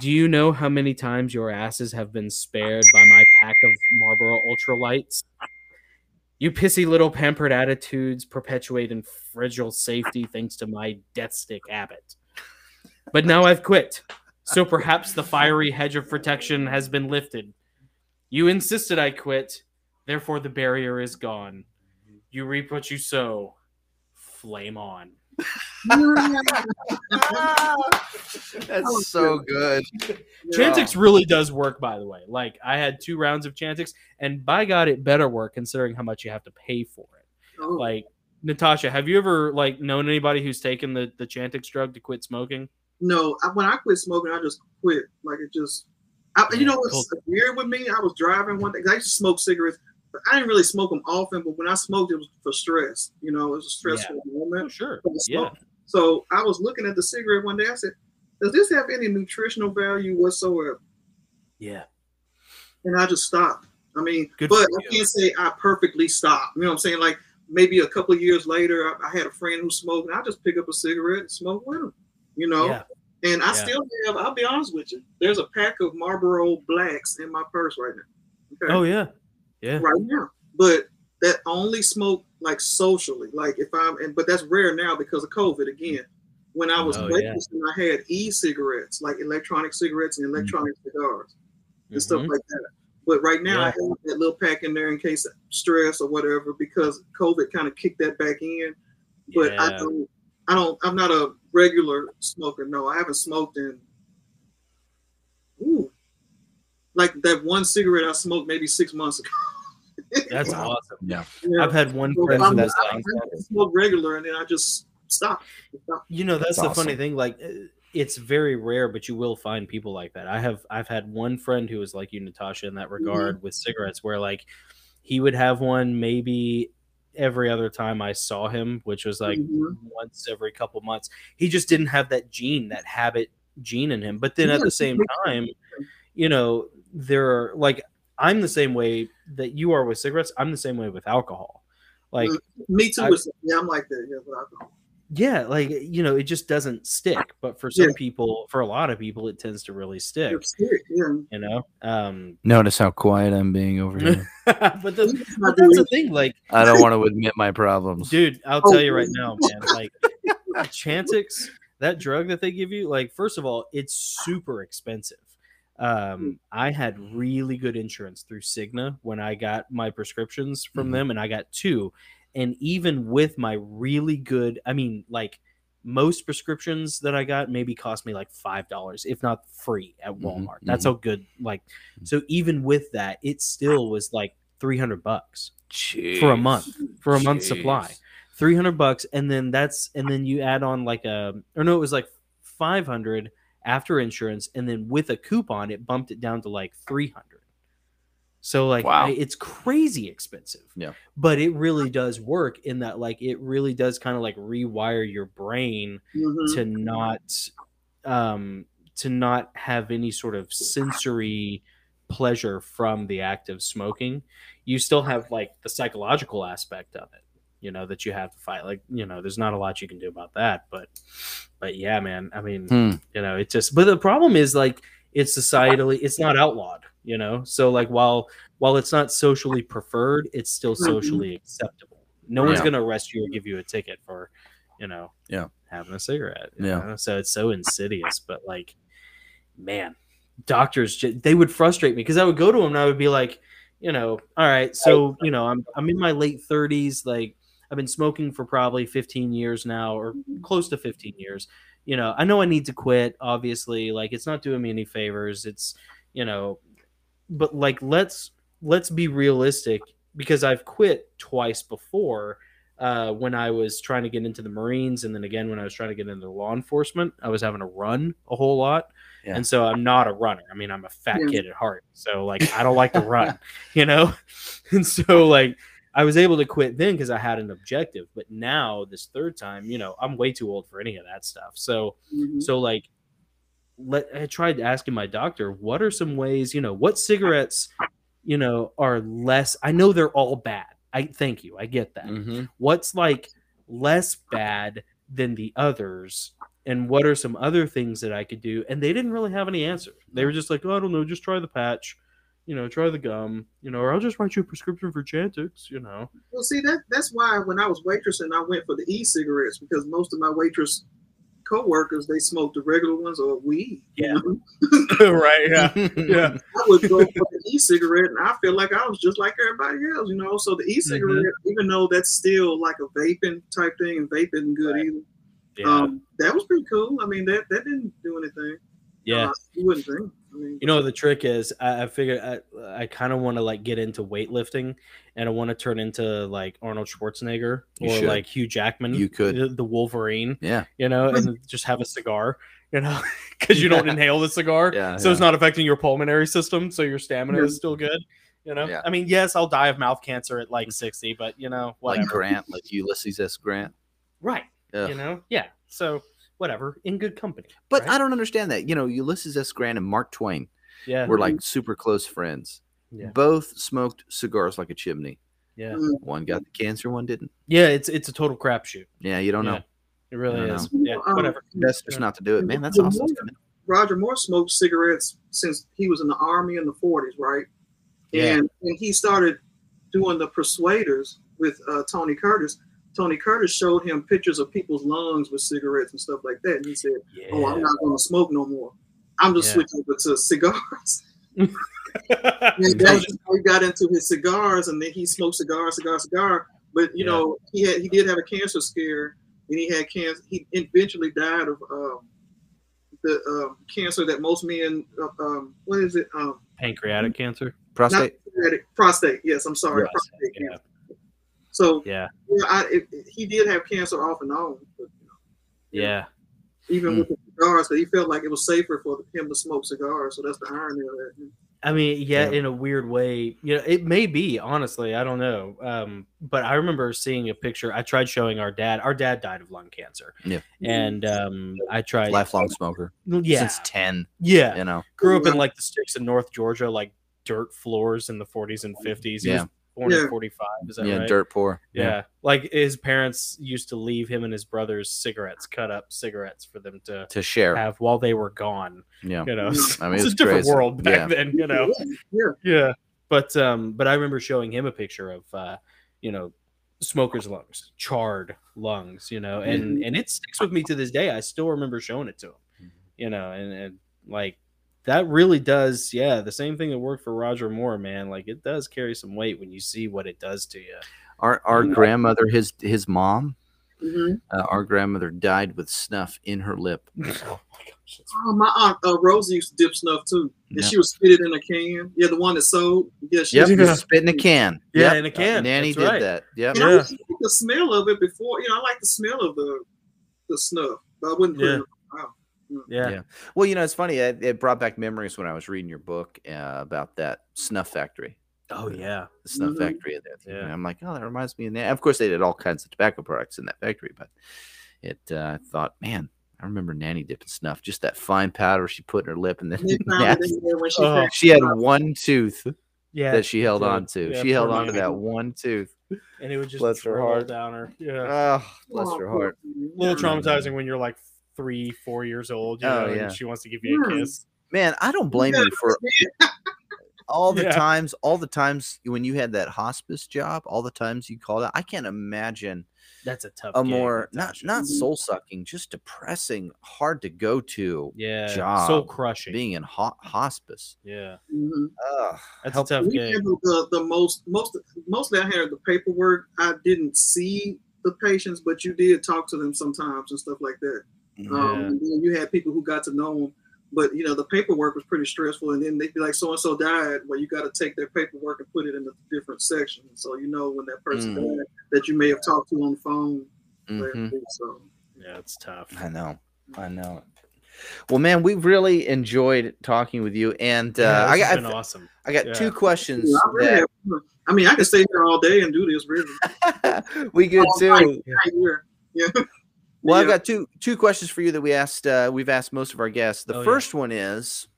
Do you know how many times your asses have been spared by my pack of Marlboro Ultralights? You pissy little pampered attitudes perpetuate in fragile safety thanks to my death stick habit. But now I've quit, so perhaps the fiery hedge of protection has been lifted. You insisted I quit, therefore the barrier is gone. You reap what you sow. Flame on. That's so good. Chantix really does work, by the way. Like I had two rounds of Chantix, and by God, it better work considering how much you have to pay for it. Oh, Like Natasha, have you ever like known anybody who's taken the the Chantix drug to quit smoking? no, I, when I quit smoking, I just quit. Like it just, I, you know what's weird with me? I was driving one day. 'cause I used to smoke cigarettes, but I didn't really smoke them often. But when I smoked, it was for stress. You know, it was a stressful Oh, moment. sure. Yeah. So I was looking at the cigarette one day. I said, "Does this have any nutritional value whatsoever?" Yeah. And I just stopped. I mean, Good but I can't say I perfectly stopped. You know what I'm saying? Like maybe a couple of years later, I, I had a friend who smoked, and I just pick up a cigarette and smoke with him. You know, Yeah. and I Yeah. still have. I'll be honest with you. There's a pack of Marlboro Blacks in my purse right now. Okay? Oh yeah. Yeah. right now. But that only smoke like socially. Like if I'm and but that's rare now because of COVID again. When I was Oh, waitressing, yeah. I had e-cigarettes, like electronic cigarettes and electronic cigars and stuff Mhm. like that. But right now I have that little pack in there in case of stress or whatever because COVID kind of kicked that back in. But I don't I don't I'm not a regular smoker. No, I haven't smoked in ooh. Like that one cigarette I smoked maybe six months ago. That's awesome. Yeah. Yeah. I've had one So friend I'm- that's I, I smoke regular and then I just stop. Stop. You know, that's, That's the funny thing. Like, uh, it's very rare, but you will find people like that. I have, I've had one friend who was like you, Natasha, in that regard with cigarettes, where like he would have one maybe every other time I saw him, which was like Mhm. once every couple months. He just didn't have that gene, that habit gene in him. But then at the same time, you know, there are like I'm the same way that you are with cigarettes. I'm the same way with alcohol. Like Me too. I- yeah, I'm like that. Yeah, with alcohol. yeah, like you know, it just doesn't stick. But for some Yeah. people, for a lot of people, it tends to really stick. It's Yeah. You know, um, Notice how quiet I'm being over here. but, the, but that's the thing. Like, I don't want to admit my problems. dude, I'll Oh, tell you right now, man. Like, Chantix, that drug that they give you, like, first of all, it's super expensive. Um, I had really good insurance through Cigna when I got my prescriptions from Mhm. them, and I got two. And even with my really good, I mean, like most prescriptions that I got maybe cost me like five dollars, if not free at Mhm, Walmart. That's how good. Like, so even with that, it still was like three hundred bucks for a month for a month's supply. 300 bucks and then that's and then you add on like a or no it was like 500 after insurance and then with a coupon it bumped it down to like 300 so like Wow. I- it's crazy expensive Yeah. but it really does work in that like it really does kind of like rewire your brain Mhm. to not um to not have any sort of sensory pleasure from the act of smoking you still have like the psychological aspect of it you know that you have to fight like you know there's not a lot you can do about that but but yeah man i mean Hmm. you know it just but the problem is like it's societally it's not outlawed you know so like while while it's not socially preferred it's still Mhm. socially acceptable no one's going to arrest you or give you a ticket for you know Yeah. having a cigarette you Yeah. know? so it's so insidious but like man doctors ju- they would frustrate me because i would go to them and i would be like you know all right so you know i'm i'm in my late 30s like i've been smoking for probably 15 years now or close to 15 years you know i know i need to quit obviously like it's not doing me any favors it's you know but like let's let's be realistic because i've quit twice before uh, when i was trying to get into the marines and then again when i was trying to get into law enforcement i was having to run a whole lot Yeah. and so i'm not a runner i mean i'm a fat Yeah. kid at heart so like i don't like to run you know and so like i was able to quit then because i had an objective but now this third time you know i'm way too old for any of that stuff so Mhm. so like let I tried asking my doctor what are some ways, you know, what cigarettes, you know, are less I know they're all bad. I thank you. I get that. Mhm. What's like less bad than the others and what are some other things that I could do? And they didn't really have any answers. They were just like, "Oh, I don't know, just try the patch." You know, try the gum, you know, or I'll just write you a prescription for Chantix, you know. Well, see that that's why when I was waitressing, I went for the e-cigarettes because most of my waitress co-workers they smoked the regular ones or weed. you Yeah. know? right, yeah. I would go for the e-cigarette, and I feel like I was just like everybody else, you know. So the e-cigarette, Mm-hmm. even though that's still like a vaping type thing, and vape isn't good Right. either. Yeah. Um, that was pretty cool. I mean, that that didn't do anything. Yeah. Uh, you wouldn't think. I mean, You know, the trick is I, I figured I, I kind of want to like get into weightlifting and I want to turn into like Arnold Schwarzenegger You or should. like Hugh Jackman. You could. The, the Wolverine, Yeah. you know, and just have a cigar, you know, because you don't inhale the cigar. Yeah. so yeah. it's not affecting your pulmonary system. So your stamina Yeah. is still good. You know, Yeah. I mean, yes, I'll die of mouth cancer at like 60, but you know, whatever. like. Grant, like Ulysses S. Grant. right. Ugh. You know, yeah. So whatever, in good company. But right? I don't understand that. You know, Ulysses S. Grant and Mark Twain yeah. were like super close friends. Yeah. Both smoked cigars like a chimney. Yeah. mm, One got the cancer, one didn't. Yeah. It's, it's a total crapshoot. Yeah, you don't Yeah. know. It really is. know. Yeah. Um, Whatever. Best just not to do it, man. That's Yeah. awesome. Roger Moore smoked cigarettes since he was in the army in the 40s, right? Yeah. And when he started doing the Persuaders with uh, Tony Curtis, Tony Curtis showed him pictures of people's lungs with cigarettes and stuff like that. And he said, Yeah. Oh, I'm not going to smoke no more. I'm just Yeah. switching over to cigars. And that's how he got into his cigars, and then he smoked cigar, cigar, cigar. But you Yeah. know, he had he did have a cancer scare, and he had cancer. He eventually died of um, the um, cancer that most men. Uh, um, what is it? Um, Pancreatic cancer. Prostate. prostate. prostate. Yes, I'm sorry. Yes, Prostate yeah. Cancer. So Yeah. yeah, I, it, it- he did have cancer off and on, but, you know, Yeah. even Hmm. with the cigars, but he felt like it was safer for him to smoke cigars. So that's the irony of that. I mean, yeah, Yeah. in a weird way, you know, it may be. Honestly, I don't know. Um, but I remember seeing a picture. I tried showing our dad. Our dad died of lung cancer. Yeah. and um, I tried. Lifelong smoker yeah, since ten. yeah. You know. Grew up in like the sticks in North Georgia, like dirt floors in the 40s and 50s. He Yeah. Was born Yeah. in 45. Is that Yeah, right? dirt poor. Yeah. Like his parents used to leave him and his brothers cigarettes, cut up cigarettes for them to To share. have while they were gone. Yeah. You know, I mean, it's, it's a different crazy. world back Yeah. then, you know. Yeah. Yeah. But um, but I remember showing him a picture of uh, you know, smoker's lungs, charred lungs, you know, and and it sticks with me to this day. I still remember showing it to him. Mhm. You know, and, and like that really does, yeah, the same thing that worked for Roger Moore, man. Like it does carry some weight when you see what it does to you. Our our Yeah. grandmother, his his mom, Mhm. uh, our grandmother died with snuff in her lip. oh my gosh, Oh, my aunt uh, Rosie used to dip snuff too, and Yeah. she would spit it in a can. Yeah, the one that sold. Yeah, she Yep, used Yeah. to- spit in a can. Yeah, Yep. in a can. Nanny That's did right. that. Yep. And I Yeah. used to like the smell of it before. You know, I like the smell of the the snuff, but I wouldn't put Yeah. it. In Yeah. Yeah. Well, you know, it's funny. It, it brought back memories when I was reading your book uh, about that snuff factory. Oh yeah. the snuff Mhm. factory there. Yeah. And I'm like, oh, that reminds me of that. Of course, they did all kinds of tobacco products in that factory, but it. Uh, I thought, man, I remember Nanny dipping snuff, just that fine powder she put in her lip, and then They found it in there when she Oh. she had one tooth Yeah. that she held did. on to. Yeah, she held on to that one tooth. and it would just Bless her heart. down her. Yeah. Oh, bless Oh, her heart. a little traumatizing when you're like three, four years old, you Oh, know, yeah. and she wants to give you a kiss. Man, I don't blame you for all the Yeah. times, all the times when you had that hospice job, all the times you called out. I can't imagine That's a tough. a gig, more not Natasha. not Mhm. soul sucking, just depressing, hard to go to yeah, job soul crushing. being in ho- hospice. yeah, Mhm. Ugh. that's Help- a tough We gig. handled the, the most most mostly I had the paperwork. I didn't see the patients, but you did talk to them sometimes and stuff like that. Um, Yeah. and you had people who got to know them, but you know the paperwork was pretty stressful. And then they'd be like, "So and so died." Well, you got to take their paperwork and put it in a different section, so you know when that person Mm. died that you may have talked to on the phone. Mhm. So yeah, it's tough. I know. I know. Well, man, we've really enjoyed talking with you, and uh, Yeah, I this has got been awesome. I got yeah. two questions. I, really that- have. I mean, I can stay here all day and do this. Really, we good All too. night, right here. Yeah. Well, I've got two two questions for you that we asked. Uh, we've asked most of our guests. The Oh, yeah. first one is,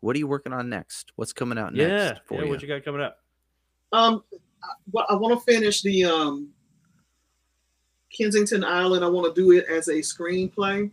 what are you working on next? What's coming out next Yeah, for yeah. you? What you got coming up? Um, I- I want to finish the um Kensington Island. I want to do it as a screenplay.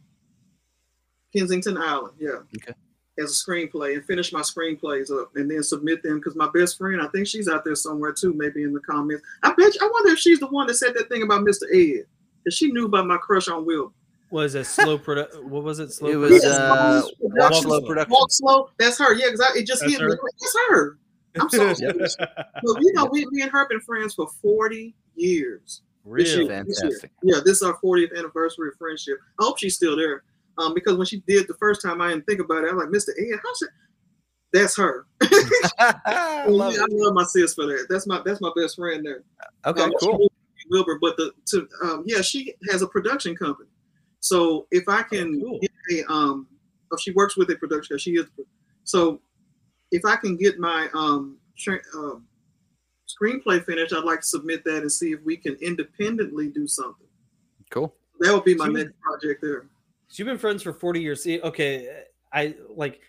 Kensington Island, yeah. Okay. As a screenplay and finish my screenplays up and then submit them because my best friend, I think she's out there somewhere too, maybe in the comments. I bet you, I wonder if she's the one that said that thing about Mr. Ed. Because she knew about my crush on Will. Was it slow produ- What was it? Slow It was production? uh, Walk Walk Slow. Slow Production. Walk slow. That's her. Yeah, because it just That's hit her? like, That's her. I'm so Yep. serious. You know, we, me and her been friends for 40 years. Really? year, this. Fantastic. Yeah, this is our 40th anniversary of friendship. I hope she's still there. Um, because when she did the first time, I didn't think about it. I'm like, Mr. Ed, how's it? That's her. I I love love, my sis for that. That's my that's my best friend there. Okay, Um, cool. Wilbur, but the to um, yeah, she has a production company. So if I can Oh, cool. get a um, oh, she works with a production. She is so if I can get my um, tra- um screenplay finished, I'd like to submit that and see if we can independently do something. Cool. That would be my Sure. next project there. So you've been friends for 40 years. Okay, I like,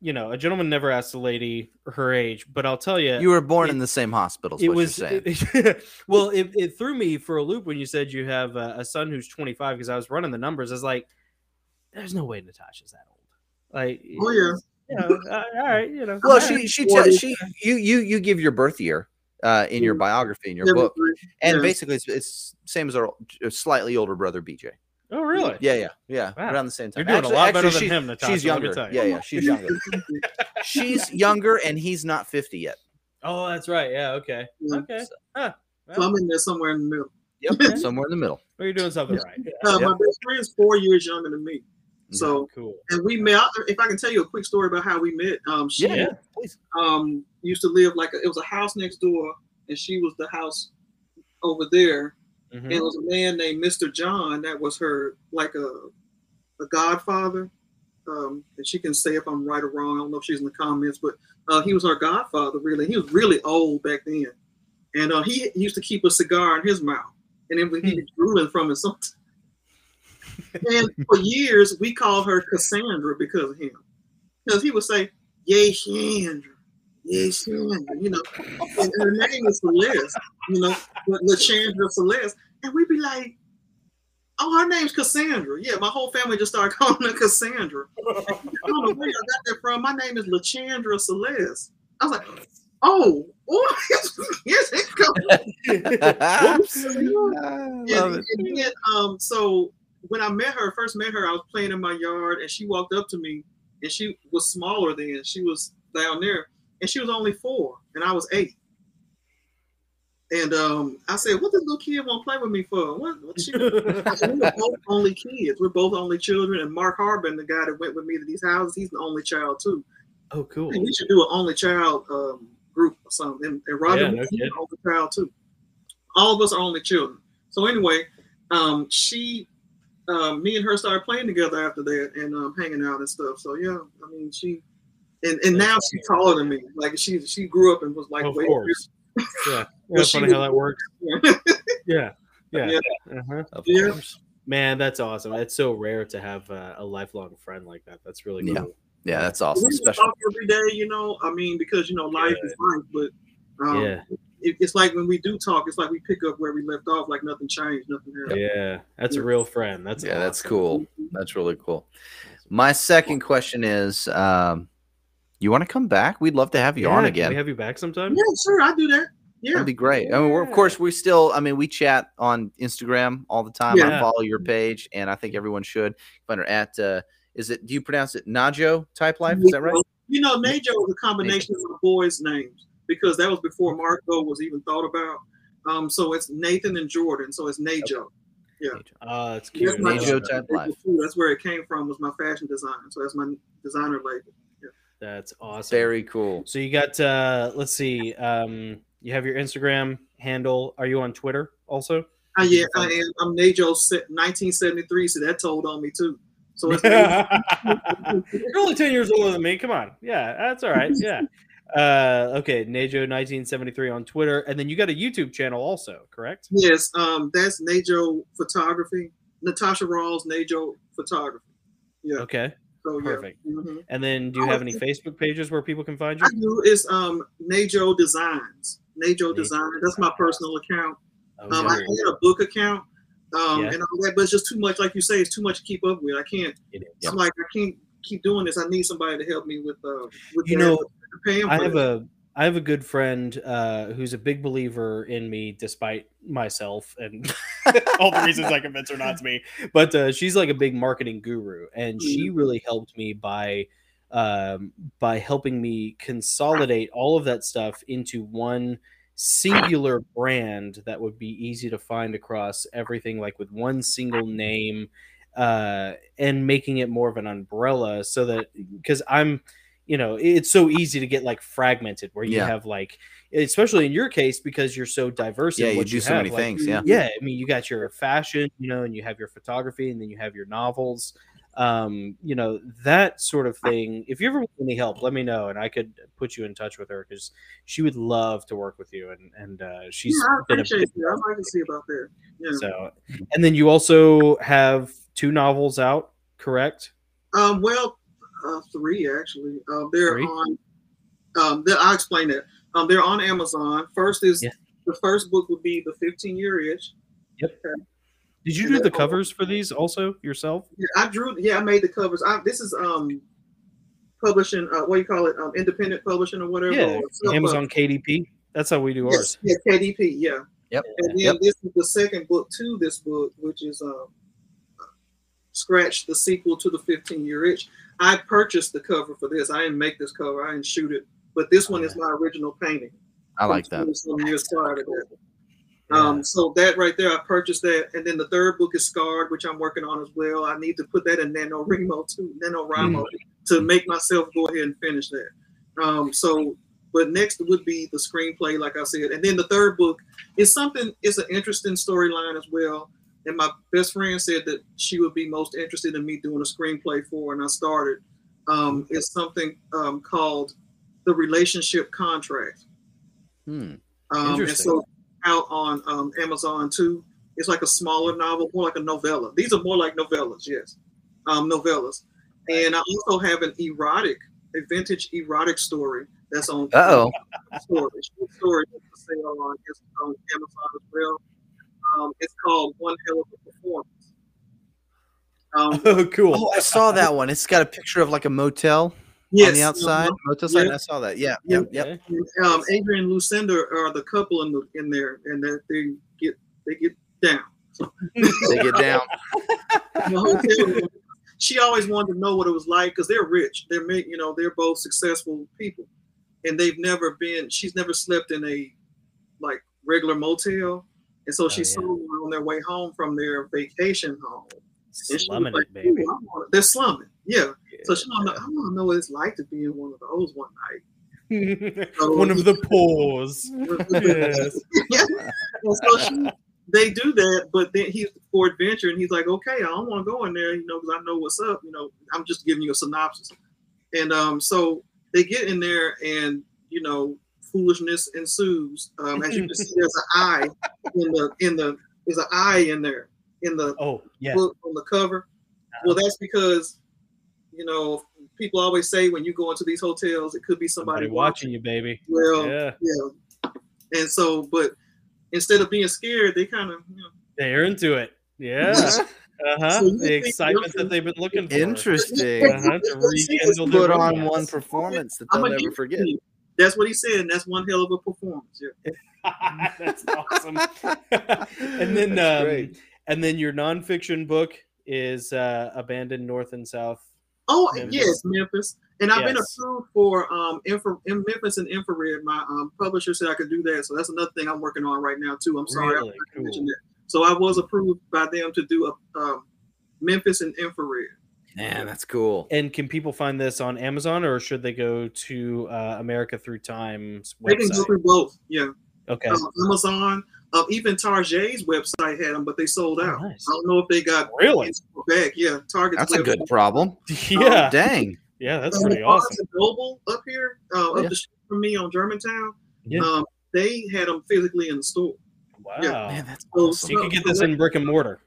you know, a gentleman never asks a lady her age, but I'll tell you, You were born it- in the same hospital. is it what was you're saying. well, it, it threw me for a loop when you said you have a, a son who's 25 because I was running the numbers. I was like, there's no way Natasha's that old. Like, Oh, yeah. you know, uh, all right, you know. well, she right. she Forty. te- she you you you give your birth year uh, in your Mhm. biography in your Every book, and yeah. basically it's, it's same as our slightly older brother BJ. Oh, really? Yeah, yeah, yeah. Wow. Around the same time. You're doing Actually- a lot better than she- him, Natasha. She's younger. you. Yeah, yeah, she's younger. she's younger, and he's not fifty yet. Oh, that's right. Yeah. Okay. Yeah. Okay. Huh. So I'm in there somewhere in the middle. Yep, somewhere in the middle. Well, you're doing something right. Yeah. Uh, Yep. My best friend's four years younger than me. So, cool. and we met. If I can tell you a quick story about how we met, um, she Yeah, yeah, please. um used to live like a, it was a house next door, and she was the house over there. Mhm. And it was a man named Mr. John that was her like a a godfather. um, and she can say if I'm right or wrong. I don't know if she's in the comments, but uh, he was our godfather. Really, he was really old back then, and uh, he used to keep a cigar in his mouth, and then he was drooling from it sometimes. and for years, we called her Cassandra because of him, because he would say, "Yay, Chandra." Yes, you know, and her name is Celeste, you know, LaChandra Celeste, and we'd be like, oh, her name's Cassandra. Yeah, my whole family just started calling her Cassandra. I don't know where I got that from. My name is LaChandra Celeste. I was like, oh, oh, yes, it goes. and, and then, um, so when I met her, first met her, I was playing in my yard, and she walked up to me, and she was smaller than she was down there, and she was only four, and I was eight. And um, I said, "What does little kid want to play with me for?" What? what she, said, we're both only kids. We're both only children. And Mark Harbin, the guy that went with me to these houses, he's the only child too. Oh, cool. And we should do an only child um, group or something. And, and Roger, yeah, no he's an only child too. All of us are only children. So anyway, um, she, um, me and her started playing together after that and um, hanging out and stuff. So yeah, I mean, she, and, and now she's taller than me. Like she she grew up and was like, of course. Yeah. That's funny how that works. yeah. Yeah. yeah. Uh-huh. Of yeah. course. Man, that's awesome. It's so rare to have uh, a lifelong friend like that. That's really cool. Yeah, yeah that's awesome. We Especially every day, you know. I mean, because you know, life yeah. is life, but um, yeah, it, it's like when we do talk, it's like we pick up where we left off, like nothing changed, nothing happened. Yeah, that's yeah. a real friend. That's yeah, awesome. that's cool. That's really cool. My second question is, um, you want to come back? We'd love to have you yeah, on again. Can we have you back sometime? Yeah, sure. I'll do that. Yeah, that'd be great. I mean, we're, of course, we still. I mean, we chat on Instagram all the time. Yeah. I follow your page, and I think everyone should. Find her at. Uh, is it? Do you pronounce it Najo Type Life? Is that right? You know, Najo is a combination Najo. of boys' names because that was before Marco was even thought about. Um, so it's Nathan and Jordan. So it's Najo. Okay. Yeah. Uh, it's cute. That's Najo Type Life. That's where it came from. Was my fashion design. So that's my designer label. Yeah. That's awesome. Very cool. So you got. uh Let's see. Um, you have your Instagram handle. Are you on Twitter also? Uh, yeah, I am. I'm Najo 1973, so that told on me too. So it's you're only 10 years older than me. Come on. Yeah, that's all right. Yeah. Uh, okay, Najo 1973 on Twitter, and then you got a YouTube channel also, correct? Yes, um, that's Najo Photography. Natasha Rawls Najo Photography. Yeah. Okay. So, Perfect. Yeah. Mm-hmm. And then, do you have any Facebook pages where people can find you? I do. It's um Najo Designs. Najo Design. That's my personal account. Oh, um, I had a book account um, yeah. and all that, but it's just too much. Like you say, it's too much to keep up with. I can't. I'm like, I can't keep doing this. I need somebody to help me with. Uh, with you know, I have a I have a good friend uh, who's a big believer in me, despite myself and all the reasons I convince her not to be. But uh, she's like a big marketing guru, and she mm-hmm. really helped me by um, by helping me consolidate all of that stuff into one singular brand that would be easy to find across everything, like with one single name, uh, and making it more of an umbrella so that because I'm you know it's so easy to get like fragmented where you yeah. have like especially in your case because you're so diverse yeah you do you so have. many like, things yeah yeah i mean you got your fashion you know and you have your photography and then you have your novels um, you know that sort of thing. If you ever want any help, let me know, and I could put you in touch with her because she would love to work with you, and and uh, she's yeah, I appreciate it. I'd like to see about that. Yeah. So, and then you also have two novels out, correct? Um, well, uh, three actually. Um, they're three? on. Um, I'll explain that. Um, they're on Amazon. First is yeah. the first book would be the 15 year itch. Yep. Okay. Did you and do the covers for these also yourself? Yeah, I drew. Yeah, I made the covers. I, this is um publishing. Uh, what do you call it? Um, independent publishing or whatever. Yeah, or Amazon KDP. That's how we do yes, ours. Yeah, KDP. Yeah. Yep. And then yep. this is the second book to this book, which is um, Scratch the sequel to the 15 Year Itch. I purchased the cover for this. I didn't make this cover. I didn't shoot it, but this one is my original painting. I like that. Some years prior to that. Um, so that right there, I purchased that, and then the third book is Scarred, which I'm working on as well. I need to put that in NaNoWriMo too, NaNoWriMo, mm-hmm. to make myself go ahead and finish that. Um, so, but next would be the screenplay, like I said, and then the third book is something. It's an interesting storyline as well. And my best friend said that she would be most interested in me doing a screenplay for, and I started. Um, it's something um, called the relationship contract. Hmm. Um, and so out on um, Amazon too. It's like a smaller novel, more like a novella. These are more like novellas, yes, um, novellas. And I also have an erotic, a vintage erotic story that's on Uh oh. story. Story for sale on, on Amazon as well. Um, it's called One Hell of a Performance. Um, Oh, cool. Oh, I saw that one. It's got a picture of like a motel yes, on the outside. um, motel side. yeah. I saw that. Yeah. Yeah. Yep. Yep. um, Adrian and Lucinda are the couple in the in there, and that they get they get down. They get down. the hotel. She always wanted to know what it was like because they're rich. They're ma- you know they're both successful people, and they've never been. She's never slept in a like regular motel, and so she Oh, yeah. saw one on their way home from their vacation home. She Slumming like, it, baby. "Ooh, I wanna-" They're slumming, yeah. So she want to. I to know what it's like to be in one of those one night. One of the. Yes. yeah. So she, they do that, but then he's for adventure, and he's like, okay, I don't want to go in there, you know, because I know what's up. You know, I'm just giving you a synopsis. And um, so they get in there, and you know, foolishness ensues. Um, as you can see, there's an eye in the in the there's an eye in there in the Oh, yeah. book on the cover. Well, that's because you know people always say when you go into these hotels, it could be somebody, Somebody watching you, baby. Well, Yeah. yeah. And so, but instead of being scared, they kind of, you know, They're into it. Yeah. Uh-huh. So the excitement that they've been looking for. Interesting. Uh-huh. To rekindle their Put on one performance that I'm they'll never forget. you. That's what he said, that's one hell of a performance. Yeah. That's awesome. and then That's um, great. and then your nonfiction book is uh, Abandoned North and South. Oh Memphis. yes, Memphis. And I've been approved for um infra, in Memphis and infrared. My um, publisher said I could do that, so that's another thing I'm working on right now too. I'm sorry, I Really? forgot to Cool. mention that. So I was approved by them to do a um, Memphis and infrared. Man, that's cool. And can people find this on Amazon or should they go to uh, America Through Time's They can go website? through both. Yeah. Okay. um, Amazon, uh, even Target's website had them, but they sold Oh, out. nice. I don't know if they got Really? back. Yeah, Target's That's a good problem. Yeah. Oh, dang. Yeah, that's Um, pretty awesome. and Noble up here, uh, up Yeah. the street from me on Germantown. Yeah. Um, they had them physically in the store. Wow. Man, that's So- you could get this in brick and mortar.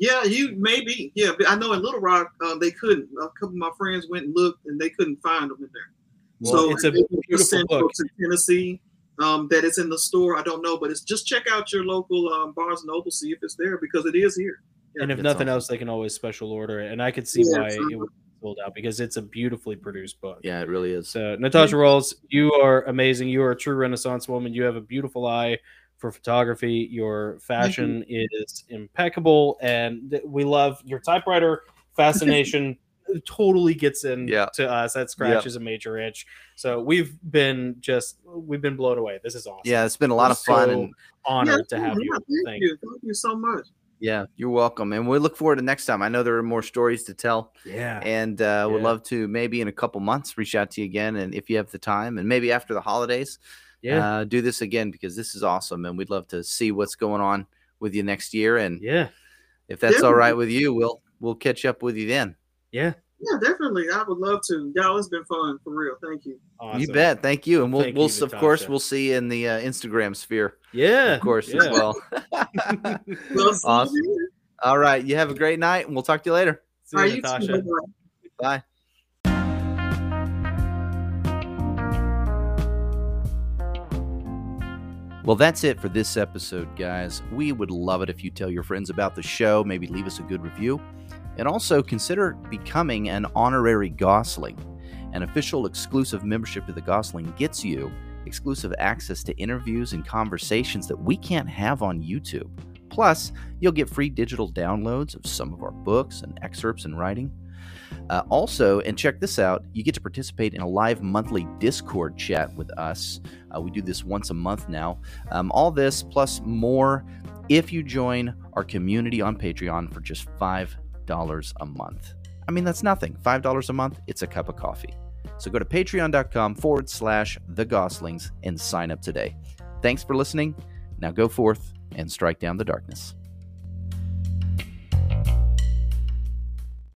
Yeah, you maybe. Yeah, but I know in Little Rock um, they couldn't. A couple of my friends went and looked, and they couldn't find them in there. Well, so it's a beautiful book. to Tennessee. Um, that it's in the store. I don't know, but it's just check out your local um, Barnes and Noble, see if it's there because it is here. Yeah, and if that's nothing awesome. else, they can always special order it. And I could see Yeah, why so- it would be sold out because it's a beautifully produced book. Yeah, it really is. So, Natasha Rawls, you are amazing. You are a true Renaissance woman. You have a beautiful eye for photography. Your fashion is impeccable, and th- we love your typewriter fascination. totally gets in Yeah. to us. That scratches a major itch. So we've been just we've been blown away. This is awesome. Yeah, it's been a lot of fun, So and honored Yeah, to have yeah, you. Thank, Thank you. Thank you so much. yeah, you're welcome. And we look forward to next time. I know there are more stories to tell, Yeah. and uh, would love to maybe in a couple months reach out to you again, and if you have the time, and maybe after the holidays, Yeah. uh, do this again because this is awesome, and we'd love to see what's going on with you next year. And yeah. if that's Yeah. all right with you, we'll we'll catch up with you then. Yeah. Yeah, definitely. I would love to. Y'all, it's been fun for real. Thank you. Awesome. You bet. Thank you, and we'll Thank we'll you, of course we'll see you in the uh, Instagram sphere, Yeah. of course yeah. as well. Well, see Awesome. later. all right, you have a great night, and we'll talk to you later. See you, right, you too. Natasha. Bye-bye. Bye. Well, that's it for this episode, guys. We would love it if you tell your friends about the show, maybe leave us a good review, and also consider becoming an honorary Gossling. An official exclusive membership to the Gossling gets you exclusive access to interviews and conversations that we can't have on YouTube. Plus, you'll get free digital downloads of some of our books and excerpts and writing. Uh, also, and check this out, you get to participate in a live monthly Discord chat with us. Uh, we do this once a month now. Um, all this plus more if you join our community on Patreon for just $5 a month. I mean, that's nothing. $5 a month, it's a cup of coffee. So go to patreon.com forward slash the Gosslings and sign up today. Thanks for listening. Now go forth and strike down the darkness.